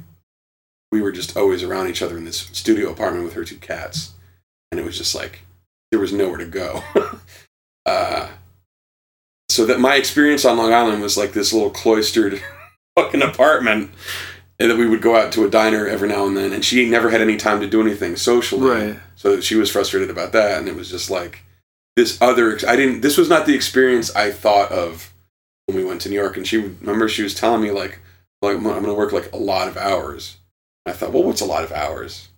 we were just always around each other in this studio apartment with her two cats, and it was just like there was nowhere to go. uh, so that my experience on Long Island was like this little cloistered fucking apartment, and that we would go out to a diner every now and then, and she never had any time to do anything socially. Right. So she was frustrated about that, and it was just like this other. I didn't. This was not the experience I thought of when we went to New York. And she remember she was telling me like, like I'm going to work like a lot of hours. And I thought, well, what's a lot of hours?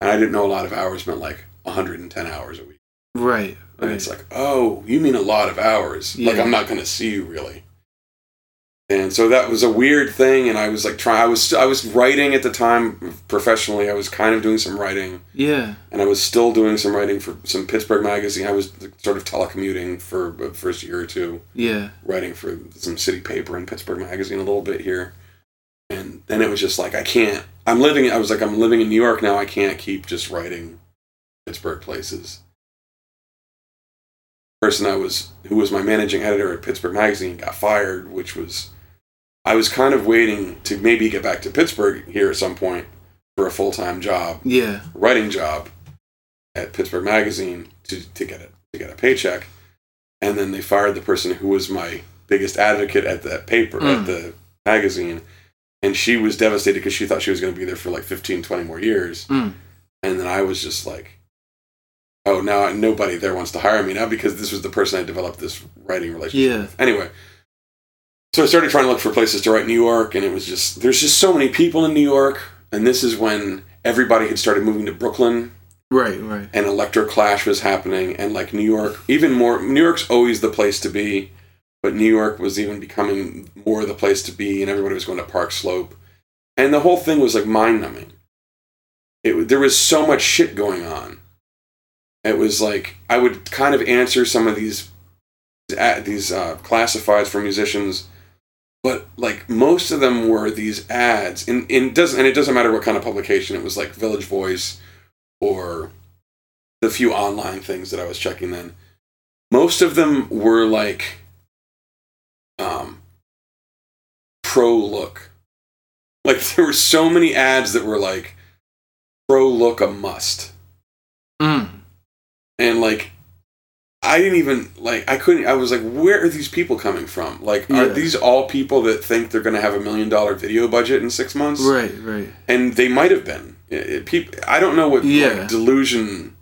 And I didn't know a lot of hours meant like 110 hours a week. Right. And Right. it's like, oh, you mean a lot of hours? Like I'm not going to see you really. And so that was a weird thing, and I was like trying. I was I was writing at the time professionally. I was kind of doing some writing, Yeah. and I was still doing some writing for some Pittsburgh magazine. I was sort of telecommuting for the first year or two, Yeah. writing for some city paper and Pittsburgh magazine a little bit here. And then it was just like I can't. I'm living. I was like I'm living in New York now. I can't keep just writing Pittsburgh places. Person I was who was my managing editor at Pittsburgh magazine got fired, which was I was kind of waiting to maybe get back to Pittsburgh here at some point for a full time job Yeah. writing job at Pittsburgh Magazine to, to get a to get a paycheck, and then they fired the person who was my biggest advocate at that paper Mm. at the magazine, and she was devastated because she thought she was going to be there for like 15, 20 more years, Mm. and then I was just like, oh, now nobody there wants to hire me now because this was the person I developed this writing relationship Yeah. with. Anyway. So I started trying to look for places to write New York, and it was just there's just so many people in New York, and this is when everybody had started moving to Brooklyn, Right. Right. and electroclash was happening and like new york even more new york's always the place to be but new york was even becoming more the place to be and everybody was going to park slope and the whole thing was like mind numbing it there was so much shit going on it was like i would kind of answer some of these these uh, classifieds for musicians but like most of them were these ads and, and it doesn't and it doesn't matter what kind of publication it was like village voice or the few online things that I was checking then, most of them were like um, pro look. Like there were so many ads that were like pro look a must. Mm. And like I didn't even like I couldn't I was like where are these people coming from? Like Yeah. are these all people that think they're going to have a million dollar video budget in 6 months? Right. Right. and they might have been. It, it- peop I don't know what Yeah. like, delusion.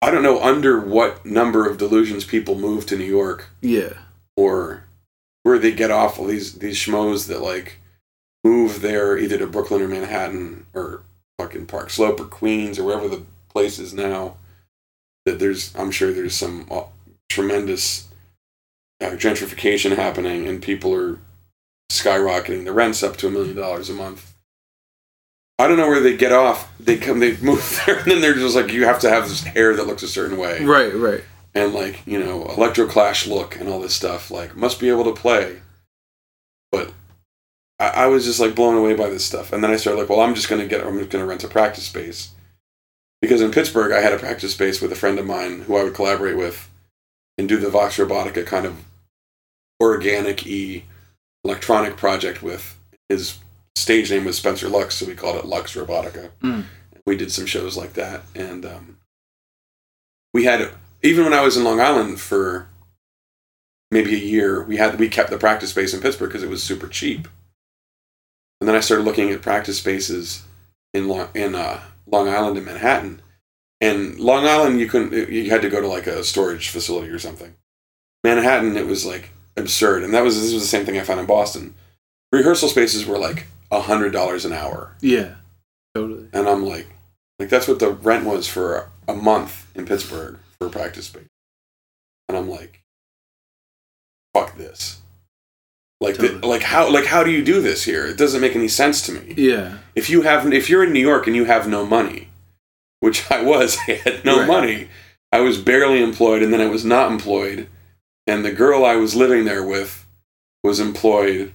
I don't know under what number of delusions people move to New York, Yeah. or where they get off all these these schmoes that like move there either to Brooklyn or Manhattan or fucking Park Slope or Queens or wherever the place is now. That there's, I'm sure there's some uh, tremendous uh, gentrification happening, and people are skyrocketing the rents up to a million dollars a month. I don't know where they get off. They come, they move there, and then they're just like, you have to have this hair that looks a certain way, Right. Right. and like you know, electroclash look and all this stuff. Like, must be able to play. But I, I was just like blown away by this stuff, and then I started like, well, I'm just gonna get, I'm just gonna rent a practice space, because in Pittsburgh I had a practice space with a friend of mine who I would collaborate with, and do the Vox Robotica kind of organic e electronic project with. His stage name was Spencer Lux, so we called it Lux Robotica. Mm. We did some shows like that, and um, we had even when I was in Long Island for maybe a year, we had we kept the practice space in Pittsburgh because it was super cheap. and then I started looking at practice spaces in Long, in uh, Long Island and Manhattan. And Long Island, you couldn't. You had to go to like a storage facility or something. Manhattan, it was like absurd, and that was this was the same thing I found in Boston. Rehearsal spaces were like a hundred dollars an hour, Yeah. Totally. and I'm like, like that's what the rent was for a month in Pittsburgh for a practice space, and I'm like, fuck this. Like, the, like how, like how do you do this here? It doesn't make any sense to me. Yeah. If you have, if you're in New York and you have no money, which I was, I had no Right. money. I was barely employed, and then I was not employed, and the girl I was living there with was employed,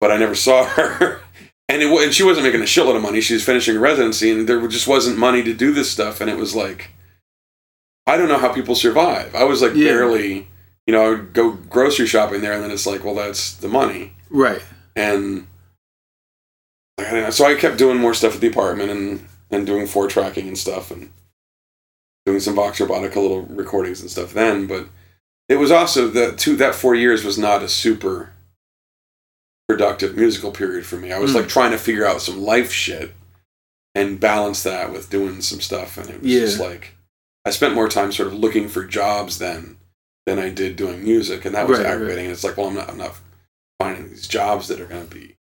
but I never saw her. And, it, and she wasn't making a shitload of money. She was finishing a residency, and there just wasn't money to do this stuff. And it was like, I don't know how people survive. I was like Yeah. barely, you know, I would go grocery shopping there, and then it's like, well, that's the money Right. and I don't know, so I kept doing more stuff at the apartment and and doing four tracking and stuff and doing some Vox Robotica little recordings and stuff then. But it was also the two that four years was not a super productive musical period for me. I was Mm. like trying to figure out some life shit and balance that with doing some stuff, and it was Yeah. just like I spent more time sort of looking for jobs then than I did doing music, and that was Right, right. aggravating. And it's like, well, I'm not, I'm not finding these jobs that are going to be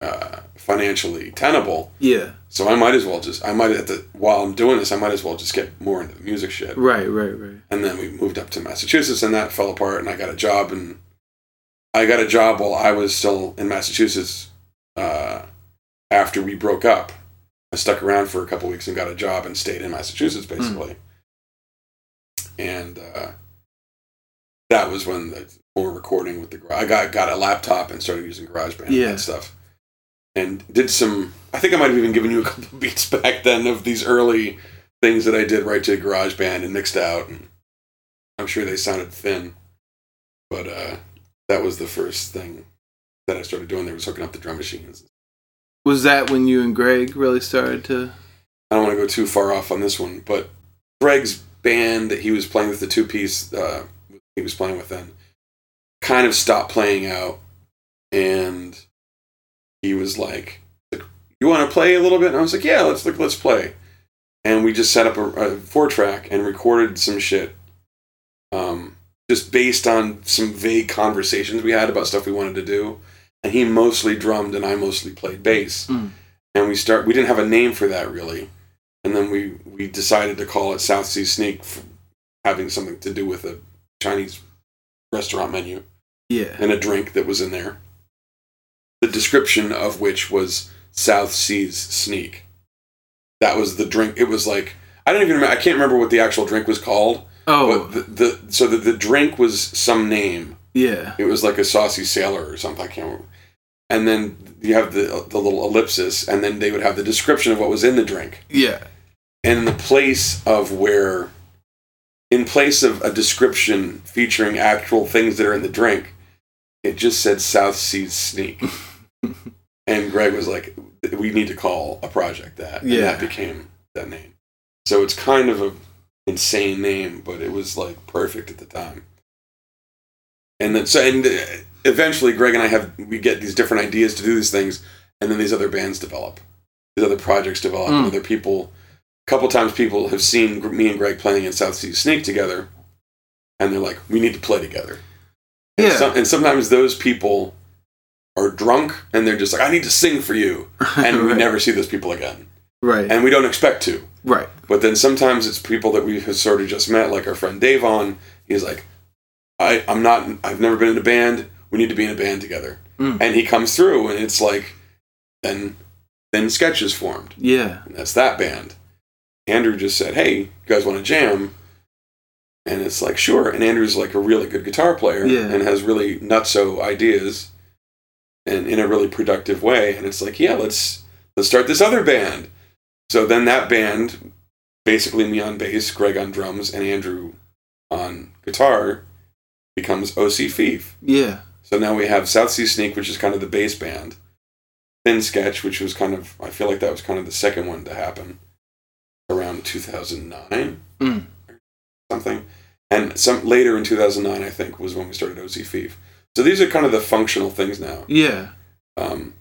uh, financially tenable. Yeah. So I might as well just, I might at the while I'm doing this, I might as well just get more into the music shit. Right. Right. Right. And then we moved up to Massachusetts, and that fell apart. And I got a job, and I got a job while I was still in Massachusetts. Uh, after we broke up, I stuck around for a couple weeks and got a job and stayed in Massachusetts basically. And uh, that was when the more recording with the I got got a laptop and started using GarageBand and that stuff. And did some. I think I might have even given you a couple of beats back then of these early things that I did right to GarageBand and mixed out, and I'm sure they sounded thin, but uh, that was the first thing that I started doing. There was hooking up the drum machines. Was that when you and Greg really started to? I don't want to go too far off on this one, but Greg's band that he was playing with the two piece uh, he was playing with then kind of stopped playing out, and he was like, "You want to play a little bit?" And I was like, "Yeah, let's look, let's play." And we just set up a, a four track and recorded some shit, um, just based on some vague conversations we had about stuff we wanted to do. And he mostly drummed, and I mostly played bass Mm. and we start we didn't have a name for that really and then we we decided to call it South Seas Sneak for having something to do with a chinese restaurant menu Yeah. and a drink that was in there the description of which was south seas sneak that was the drink it was like i don't even remember i can't remember what the actual drink was called Oh. but the, the so the, the drink was some name yeah. it was like a saucy sailor or something. I can't remember. And then you have the the little ellipsis, and then they would have the description of what was in the drink. Yeah. And the place of where, in place of a description featuring actual things that are in the drink, it just said South Seas Sneak. and Greg was like, "We need to call a project that." And Yeah. that became that name. So it's kind of a insane name, but it was like perfect at the time. And then so and uh, eventually Greg and I have we get these different ideas to do these things, and then these other bands develop, these other projects develop, and Mm. other people. Couple times people have seen me and Greg playing in South Seas Sneak together, and they're like, "We need to play together." And, Yeah. some, and sometimes those people are drunk, and they're just like, "I need to sing for you," and we never see those people again, Right. and we don't expect to. right. But then sometimes it's people that we have sort of just met, like our friend Davon. He's like, I, I'm not, I've never been in a band. We need to be in a band together. Mm. And he comes through, and it's like, then, Thin Sketch's formed, Yeah. and that's that band. Andrew just said, "Hey, you guys want to jam?" And it's like, sure. And Andrew's like a really good guitar player, Yeah. and has really nutso ideas, and in a really productive way. And it's like, yeah, let's let's start this other band. So then that band, basically me on bass, Greg on drums, and Andrew on guitar, becomes OC Feef. Yeah. So now we have South Seas Sneak, which is kind of the bass band. Thin Sketch, which was kind of, I feel like that was kind of the second one to happen around 2009 Mm. something. And some later in 2009, I think, was when we started OC Feef. So these are kind of the functional things now. Yeah. Um,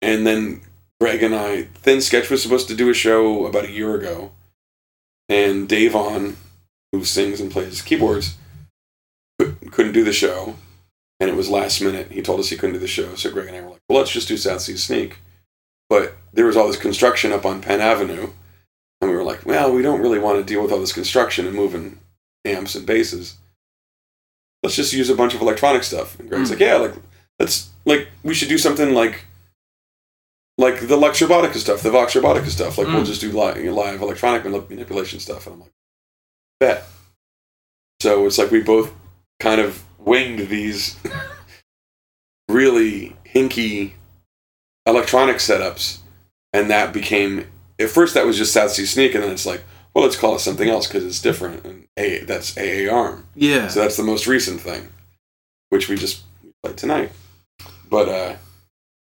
and then Greg and I, Thin Sketch was supposed to do a show about a year ago, and Davon, who sings and plays keyboards, couldn't do the show, and it was last minute. He told us he couldn't do the show, so Greg and I were like, "Well, let's just do South Seas Sneak." But there was all this construction up on Penn Avenue, and we were like, "Well, we don't really want to deal with all this construction and moving amps and basses. Let's just use a bunch of electronic stuff." And Greg's Mm. like, "Yeah, like let's like we should do something like." Like the Lux Robotica stuff, the Vox Robotica stuff. Like we'll Mm. just do live, live electronic manipulation stuff. And I'm like, bet. So it's like we both kind of winged these really hinky electronic setups, and that became at first that was just South Seas Sneak, and then it's like, well, let's call it something else because it's different, and a that's AA Arm. Yeah. So that's the most recent thing, which we just played tonight. But uh,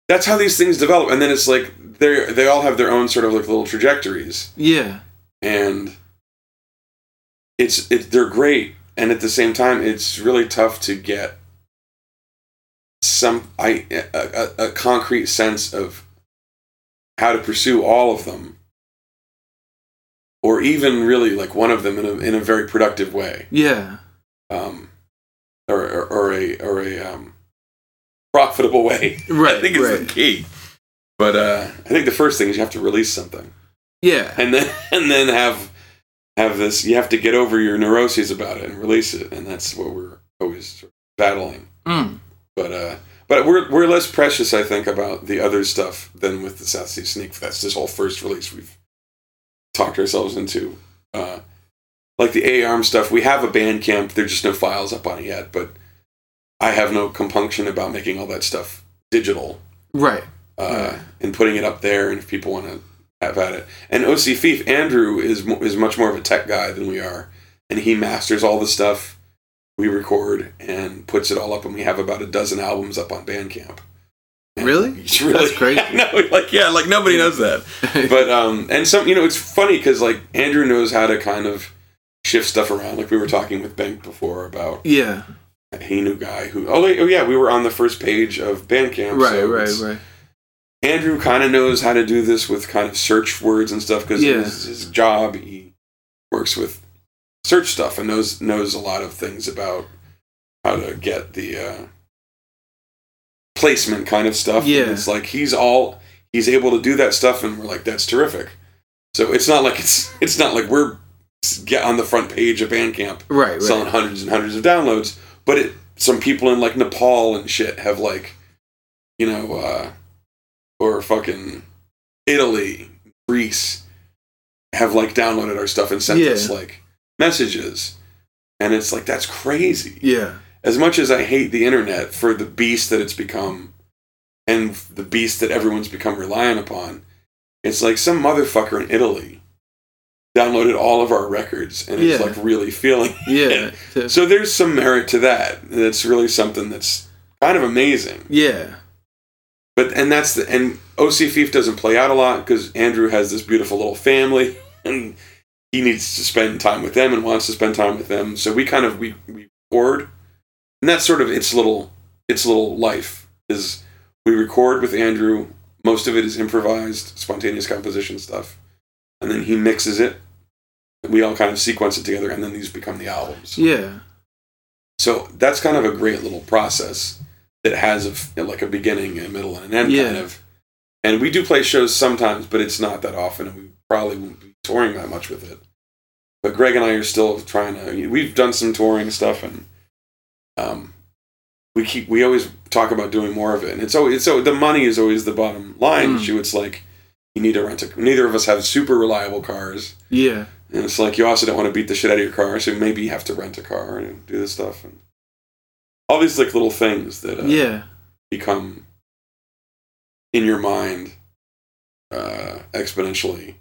that's how these things develop, and then it's like they they all have their own sort of like little trajectories, yeah. and it's it they're great, and at the same time, it's really tough to get some I a, a, a concrete sense of how to pursue all of them, or even really like one of them in a in a very productive way Yeah. um, or, or, or a or a um, profitable way. Right. I think is right. the key. But uh, I think the first thing is you have to release something, Yeah. and then and then have have this. You have to get over your neuroses about it and release it, and that's what we're always battling. Mm. But uh, but we're we're less precious, I think, about the other stuff than with the South Seas Sneak. That's this whole first release we've talked ourselves into. Uh, like the A arm stuff, we have a Bandcamp. There's just no files up on it yet, but I have no compunction about making all that stuff digital Right. uh, and putting it up there. And if people want to have at it, and OC Feef, Andrew is is much more of a tech guy than we are, and he masters all the stuff we record and puts it all up, and we have about a dozen albums up on Bandcamp. Really? It's really That's crazy. no, like yeah, like nobody knows that. But um, and some you know it's funny because like Andrew knows how to kind of shift stuff around. Like we were talking with Bank before about yeah. he knew guy who oh, like, oh yeah we were on the first page of Bandcamp. Right. so right. Right. Andrew kind of knows how to do this with kind of search words and stuff because Yeah. his, his job he works with search stuff and knows knows a lot of things about how to get the uh, placement kind of stuff. And Yeah. it's like he's all he's able to do that stuff, and we're like that's terrific. So it's not like it's it's not like we're get on the front page of Bandcamp Right. Right. selling hundreds and hundreds of downloads. But it some people in like Nepal and shit have like, you know, uh, or fucking Italy, Greece, have like downloaded our stuff and sent Yeah. us like messages, and it's like that's crazy. Yeah. As much as I hate the internet for the beast that it's become, and the beast that everyone's become reliant upon, it's like some motherfucker in Italy downloaded all of our records and Yeah. like really feeling Yeah. to- so there's some merit to that. That's really something that's kind of amazing. yeah. But and that's the and OC Feef doesn't play out a lot because Andrew has this beautiful little family and he needs to spend time with them and wants to spend time with them. So we kind of we we record, and that's sort of its little its little life is we record with Andrew. Most of it is improvised, spontaneous composition stuff, and then he mixes it. We all kind of sequence it together, and then these become the albums. Yeah. So that's kind of a great little process that has a, like a beginning, a middle, and an end Yeah. kind of. And we do play shows sometimes, but it's not that often, and we probably won't be touring that much with it. But Greg and I are still trying to. We've done some touring stuff, and um, we keep. We always talk about doing more of it, and it's always so the money is always the bottom line Mm. issue. It's like you need to rent a. Neither of us have super reliable cars. Yeah. And it's like you also don't want to beat the shit out of your car, so maybe you have to rent a car and do this stuff and all these like little things that uh, Yeah. become in your mind uh, exponentially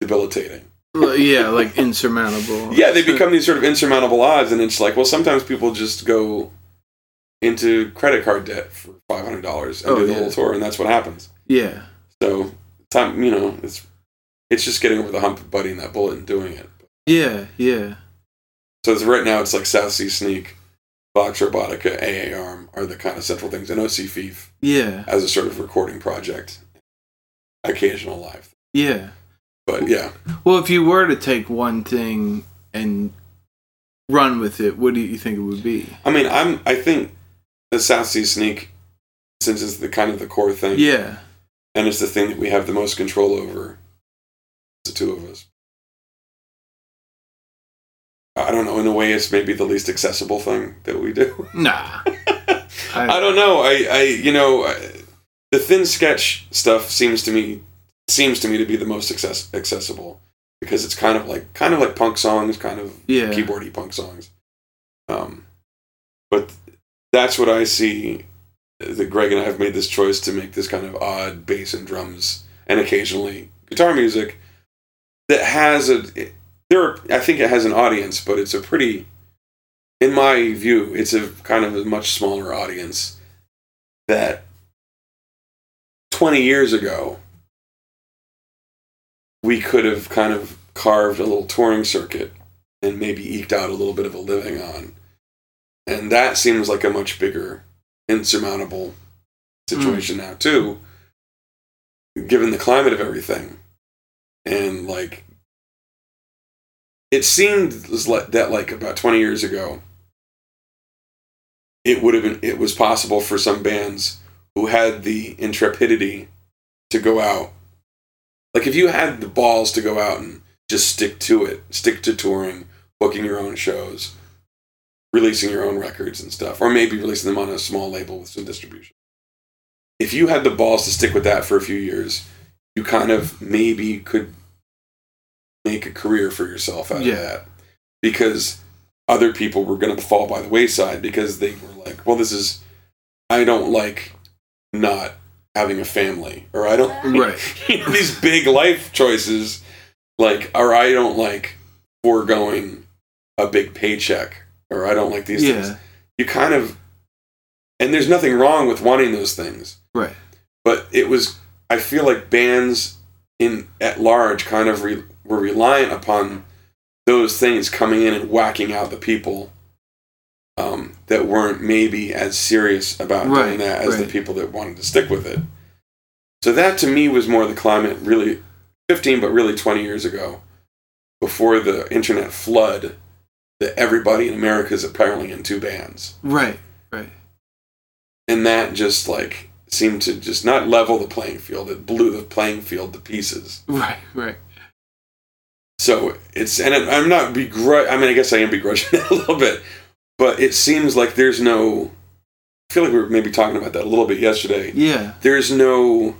debilitating. Yeah. Like insurmountable. Yeah, they become these sort of insurmountable odds, and it's like, well, sometimes people just go into credit card debt for five hundred dollars and Oh, do the yeah. little tour, and that's what happens. Yeah. So time, you know, it's it's just getting over the hump of biting that bullet and doing it. Yeah. Yeah. So it's, right now, it's like South Seas Sneak, Vox Robotica, AA Arm are the kind of central things, and OC Feef Yeah. as a sort of recording project, occasional live. Yeah. But yeah, Well, if you were to take one thing and run with it, what do you think it would be? I mean, I'm I think the South Seas Sneak, since it's the kind of the core thing, Yeah. and it's the thing that we have the most control over, the two of us. I don't know. In a way, it's maybe the least accessible thing that we do. Nah. I don't know. I, I you know, I, the Thin Sketch stuff seems to me seems to me to be the most access, accessible because it's kind of like kind of like punk songs, kind of Yeah. keyboardy punk songs. Um, but that's what I see. That Greg and I have made this choice to make this kind of odd bass and drums and occasionally guitar music that has a. It, there, are, I think it has an audience, but it's a pretty, in my view, it's a kind of a much smaller audience that 20 years ago we could have kind of carved a little touring circuit and maybe eked out a little bit of a living on. And that seems like a much bigger, insurmountable situation now, too, given the climate of everything. And like, it seemed that like about 20 years ago, it would have been, it was possible for some bands who had the intrepidity to go out. Like, if you had the balls to go out and just stick to it, stick to touring, booking your own shows, releasing your own records and stuff, or maybe releasing them on a small label with some distribution. If you had the balls to stick with that for a few years, you kind of maybe could make a career for yourself out Yeah. of that. Because other people were going to fall by the wayside because they were like, well, this is, I don't like not having a family, or I don't, Right. you know, these big life choices, like, or I don't like foregoing a big paycheck, or I don't like these things. You kind of, and there's nothing wrong with wanting those things, Right. but it was, I feel like bands in at large kind of re, were reliant upon those things coming in and whacking out the people um, that weren't maybe as serious about Right, doing that as the people that wanted to stick with it. So that to me was more the climate, really 15, but really 20 years ago, before the internet flood, that everybody in America is apparently in two bands. Right. Right. And that just like seemed to just not level the playing field, it blew the playing field to pieces. Right. Right. So it's, and I'm not begrudge. I mean, I guess I am begrudging it a little bit, but it seems like there's no. I feel like we were maybe talking about that a little bit yesterday. Yeah. There's no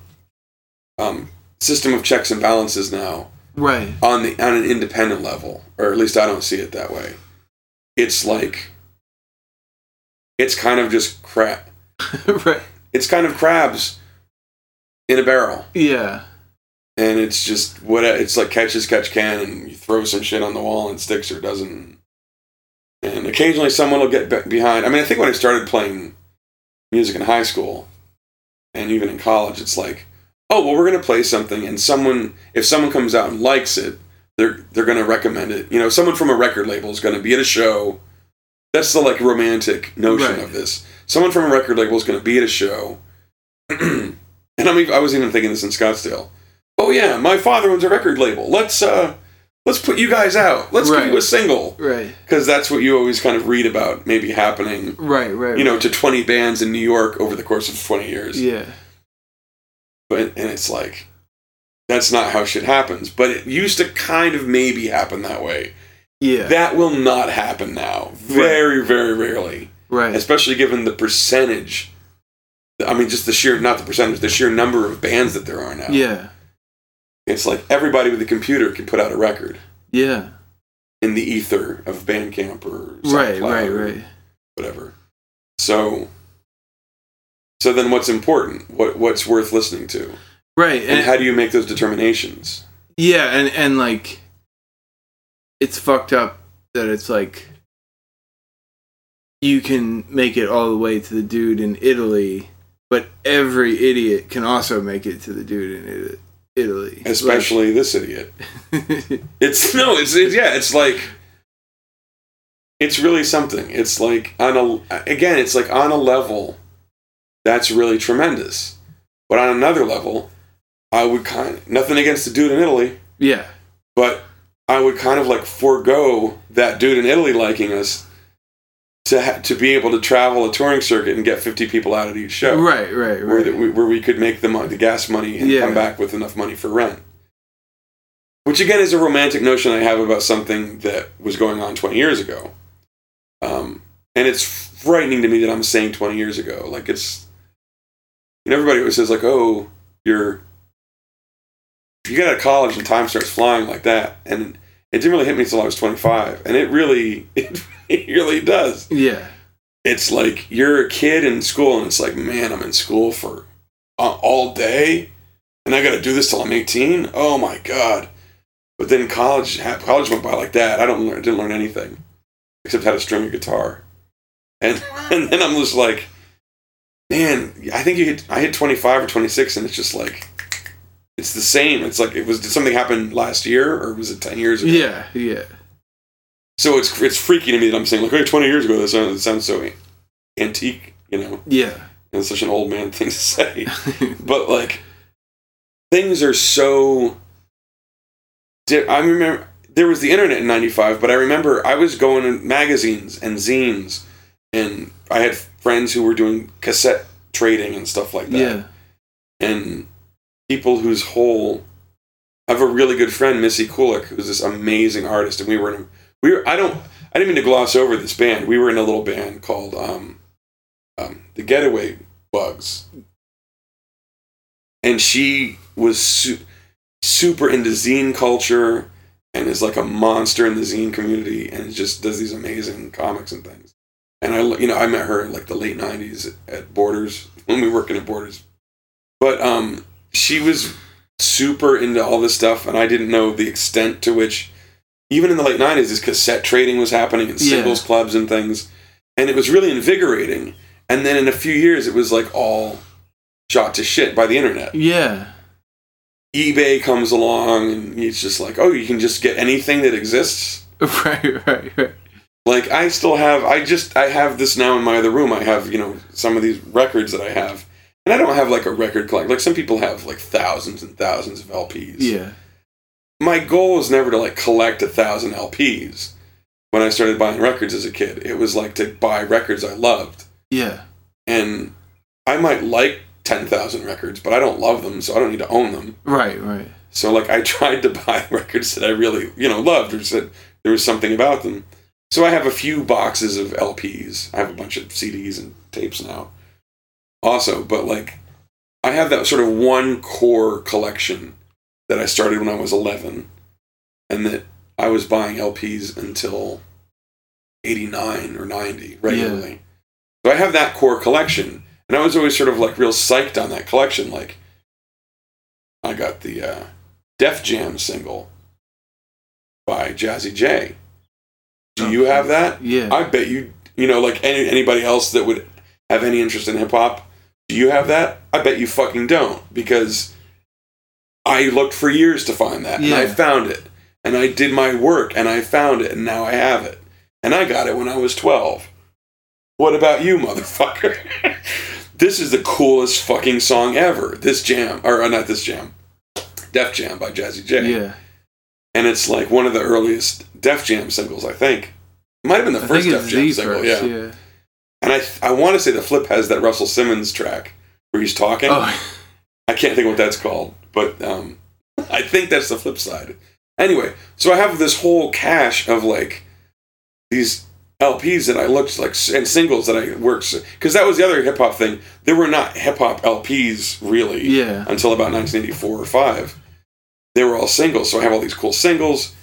um, system of checks and balances now Right. on the on an independent level, or at least I don't see it that way. It's like it's kind of just crap. right. It's kind of crabs in a barrel. Yeah. and it's just what it's like catch as catch can and you throw some shit on the wall and it sticks or doesn't and occasionally someone will get behind i mean i think when i started playing music in high school and even in college it's like oh well we're going to play something and someone if someone comes out and likes it they're they're going to recommend it you know someone from a record label is going to be at a show that's the like romantic notion Right. of this someone from a record label is going to be at a show and I mean, I was even thinking this in Scottsdale. Oh yeah, my father owns a record label. Let's uh, let's put you guys out. Let's give Right. you a single Right. because that's what you always kind of read about maybe happening. Right. Right. You know, to twenty bands in New York over the course of twenty years. Yeah. But and it's like that's not how shit happens. But it used to kind of maybe happen that way. Yeah. That will not happen now. Very very rarely, right. especially given the percentage. I mean, just the sheer not the percentage, the sheer number of bands that there are now. Yeah. It's like everybody with a computer can put out a record Yeah. in the ether of Bandcamp or Right. SoundCloud Right. Right. whatever. So, so then what's important? What what's worth listening to? Right. And And, how do you make those determinations? yeah. And and like, it's fucked up that it's like you can make it all the way to the dude in Italy, but every idiot can also make it to the dude in Ita- Italy. Especially uh, this idiot. It's no, it's, it's yeah, it's like it's really something. It's like on a again, it's like on a level that's really tremendous. But on another level, I would kind of, nothing against the dude in Italy, Yeah. but I would kind of like forego that dude in Italy liking us to ha- to be able to travel a touring circuit and get 50 people out at each show. Right, right, Where, right. that we, where we could make the, mo- the gas money and Yeah. come back with enough money for rent. Which again is a romantic notion I have about something that was going on 20 years ago. Um, and it's frightening to me that I'm saying 20 years ago. Like it's, you know, everybody always says like, oh, you're, if you get out of college and time starts flying like that. And it didn't really hit me until I was 25. And it really, it, really does yeah. it's like you're a kid in school and it's like man i'm in school for uh, all day and i gotta do this till i'm 18 oh my god but then college college went by like that i don't learn, didn't learn anything except how to string a guitar and and then i'm just like man i think you hit i hit 25 or 26 and it's just like it's the same it's like it was did something happen last year or was it 10 years ago Yeah, yeah. so it's it's freaky to me that i'm saying like hey 20 years ago that sounds, sounds so antique you know Yeah. and it's such an old man thing to say. but like, things are so. Di- I remember there was the internet in '95, but I remember I was going in magazines and zines, and I had friends who were doing cassette trading and stuff like that, yeah. and people whose whole. I have a really good friend, Missy Kulik, who's this amazing artist, and we were in. We were. I don't. I didn't mean to gloss over this band. We were in a little band called um, um, the Getaway Bugs, and she was su- super into zine culture and is like a monster in the zine community, and just does these amazing comics and things. And I, you know, I met her in like the late '90s at Borders when we were working at Borders, but um, she was super into all this stuff, and I didn't know the extent to which, even in the late '90s, this cassette trading was happening in Yeah. singles clubs and things, and it was really invigorating. And then in a few years, it was like all shot to shit by the internet. Yeah. eBay comes along, and it's just like, oh, you can just get anything that exists. Right, right, right. Like I still have, I just, I have this now in my other room. I have, you know, some of these records that I have, and I don't have like a record collection. Like some people have like thousands and thousands of LPs. Yeah. my goal was never to like collect a thousand LPs. When I started buying records as a kid, it was like to buy records I loved, Yeah. and I might like ten thousand records, but I don't love them, so I don't need to own them. Right, right. So like I tried to buy records that I really, you know, loved or said there was something about them. So I have a few boxes of LPs. I have a bunch of CDs and tapes now. Also, but like I have that sort of one core collection that I started when I was 11 and that I was buying LPs until 89 or 90 regularly. So I have that core collection and I was always sort of like real psyched on that collection like I got the uh, Def Jam single by Jazzy Jay. Do you have that? Yeah. I bet you, you know, like any, anybody else that would have any interest in hip hop. Do you have that? I bet you fucking don't because I looked for years to find that and I found it. And I did my work and I found it and now I have it. And I got it when I was 12. What about you, motherfucker? this is the coolest fucking song ever. This jam, or uh, not this jam, Def Jam by Jazzy Jay yeah. and it's like one of the earliest Def Jam singles, I think. It might have been the I first Def Jam single, first, yeah. yeah. And I I want to say the flip has that Russell Simmons track where he's talking. Oh, I can't think what that's called, but um, I think that's the flip side. Anyway, so I have this whole cache of like these LPs that I looked like and singles that I worked because that was the other hip hop thing. There were not hip hop LPs really yeah. until about 1984 or 5. They were all singles, so I have all these cool singles.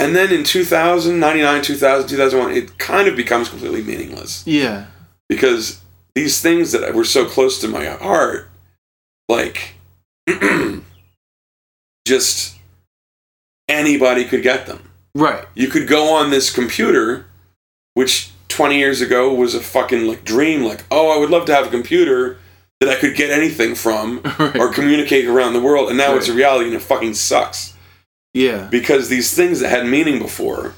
And then in 2000, 99, 2000, 2001, it kind of becomes completely meaningless Yeah. because these things that were so close to my heart, like, just anybody could get them. Right. You could go on this computer, which 20 years ago was a fucking like dream, like, oh, I would love to have a computer that I could get anything from right. or communicate around the world. And now it's a reality and it fucking sucks. Yeah. Because these things that had meaning before,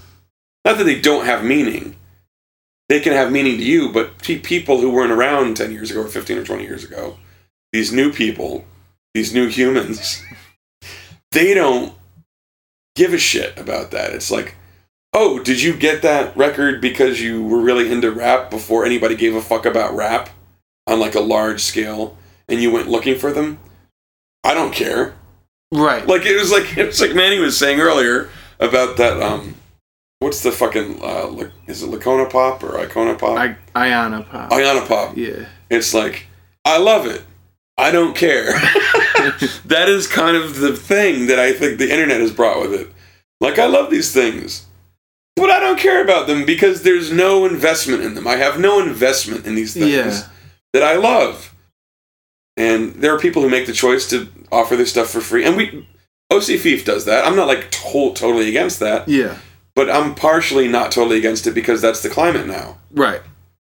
not that they don't have meaning, they can have meaning to you, but pe- people who weren't around 10 years ago or 15 or 20 years ago, these new people, these new humans, they don't give a shit about that. It's like, oh, did you get that record because you were really into rap before anybody gave a fuck about rap on like a large scale and you went looking for them? I don't care. Right. Like it was like it was like Manny was saying earlier about that um what's the fucking uh is it Lacona Pop or Icona Pop? I, Iona Pop. Iona Pop. yeah. It's like I love it. I don't care. that is kind of the thing that I think the internet has brought with it. Like I love these things. But I don't care about them because there's no investment in them. I have no investment in these things Yeah. that I love. And there are people who make the choice to offer this stuff for free. And we OC Feef does that. I'm not like to- totally against that, Yeah. but I'm partially not totally against it because that's the climate now. Right.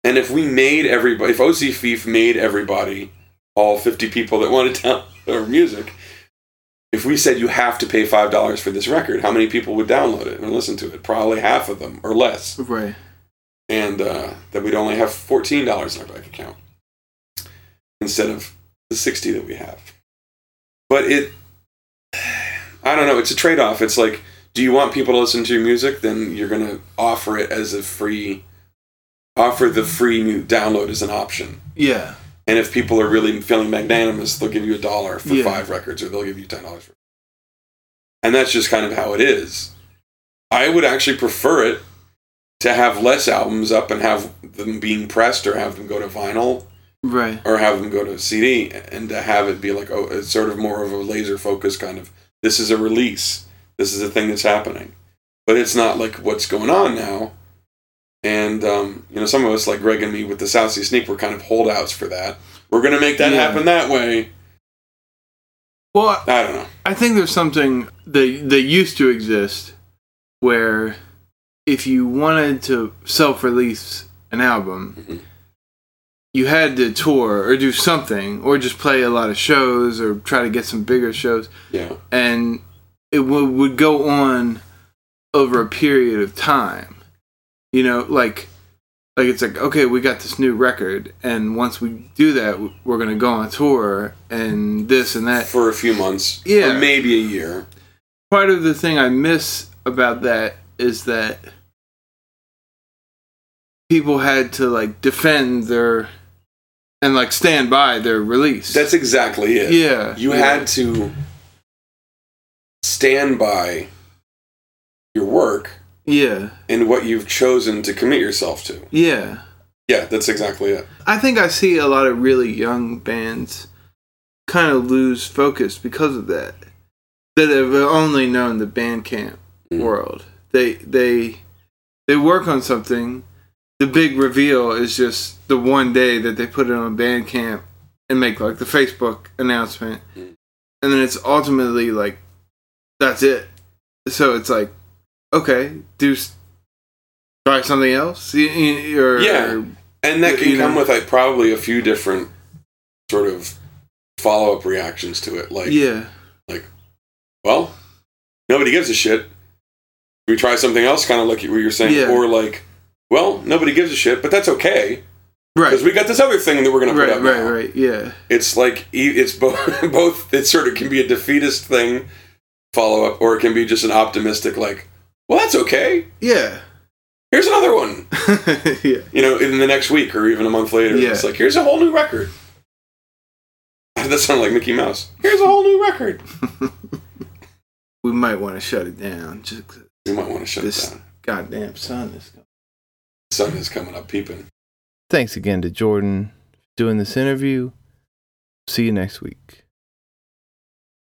And if we made everybody, if OC Feef made everybody, all 50 people that wanted to download our music, if we said you have to pay $5 for this record, how many people would download it and listen to it? Probably half of them or less. Right. And uh, then we'd only have $14 in our bank account instead of the 60 that we have. But it, I don't know, it's a trade off. It's like, do you want people to listen to your music? Then you're going to offer it as a free, offer the free new download as an option. Yeah. And if people are really feeling magnanimous, they'll give you a dollar for Yeah. five records, or they'll give you ten dollars. for And that's just kind of how it is. I would actually prefer it to have less albums up and have them being pressed, or have them go to vinyl, Right. or have them go to CD, and to have it be like, oh, it's sort of more of a laser focus kind of. This is a release. This is a thing that's happening, but it's not like what's going on now. And um, you know, some of us, like Greg and me, with the South Seas Sneak, were kind of holdouts for that. We're gonna make that Yeah. happen that way. Well, I- don't know. I think there's something that that used to exist where if you wanted to self-release an album, Mhm. You had to tour or do something or just play a lot of shows or try to get some bigger shows Yeah, and it w- would go on over a period of time. You know, like like it's like okay, we got this new record and once we do that, we're going to go on tour and this and that. for a few months, Yeah. or maybe a year. part of the thing I miss about that is that people had to like defend their and like stand by their release. That's exactly it. yeah. You yeah. had to stand by your work yeah. and what you've chosen to commit yourself to. Yeah. Yeah, that's exactly it. I think I see a lot of really young bands kind of lose focus because of that. That have only known the Bandcamp Mhm. world. They they they work on something. The big reveal is just the one day that they put it on Bandcamp and make like the Facebook announcement, Mhm. and then it's ultimately like that's it. So it's like okay, do try something else. Or, Yeah. And that can come know. with like probably a few different sort of follow up reactions to it. Like, yeah. Like well, nobody gives a shit. We try something else, kind of like what you're saying, Yeah. or like, well, nobody gives a shit, but that's okay Right. because we got this other thing that we're gonna put right, up. right, now. right. Yeah. It's like it's both. Both. It sort of can be a defeatist thing, follow up, or it can be just an optimistic, like, well, that's okay. Yeah. Here's another one. yeah. You know, in the next week or even a month later, Yeah. it's like, here's a whole new record. That sounded like Mickey Mouse. Here's a whole new record. we might want to shut it down. Just We might want to shut This- it down. goddamn sun is coming. Sun is coming up peeping. Thanks again to Jordan for doing this interview. See you next week.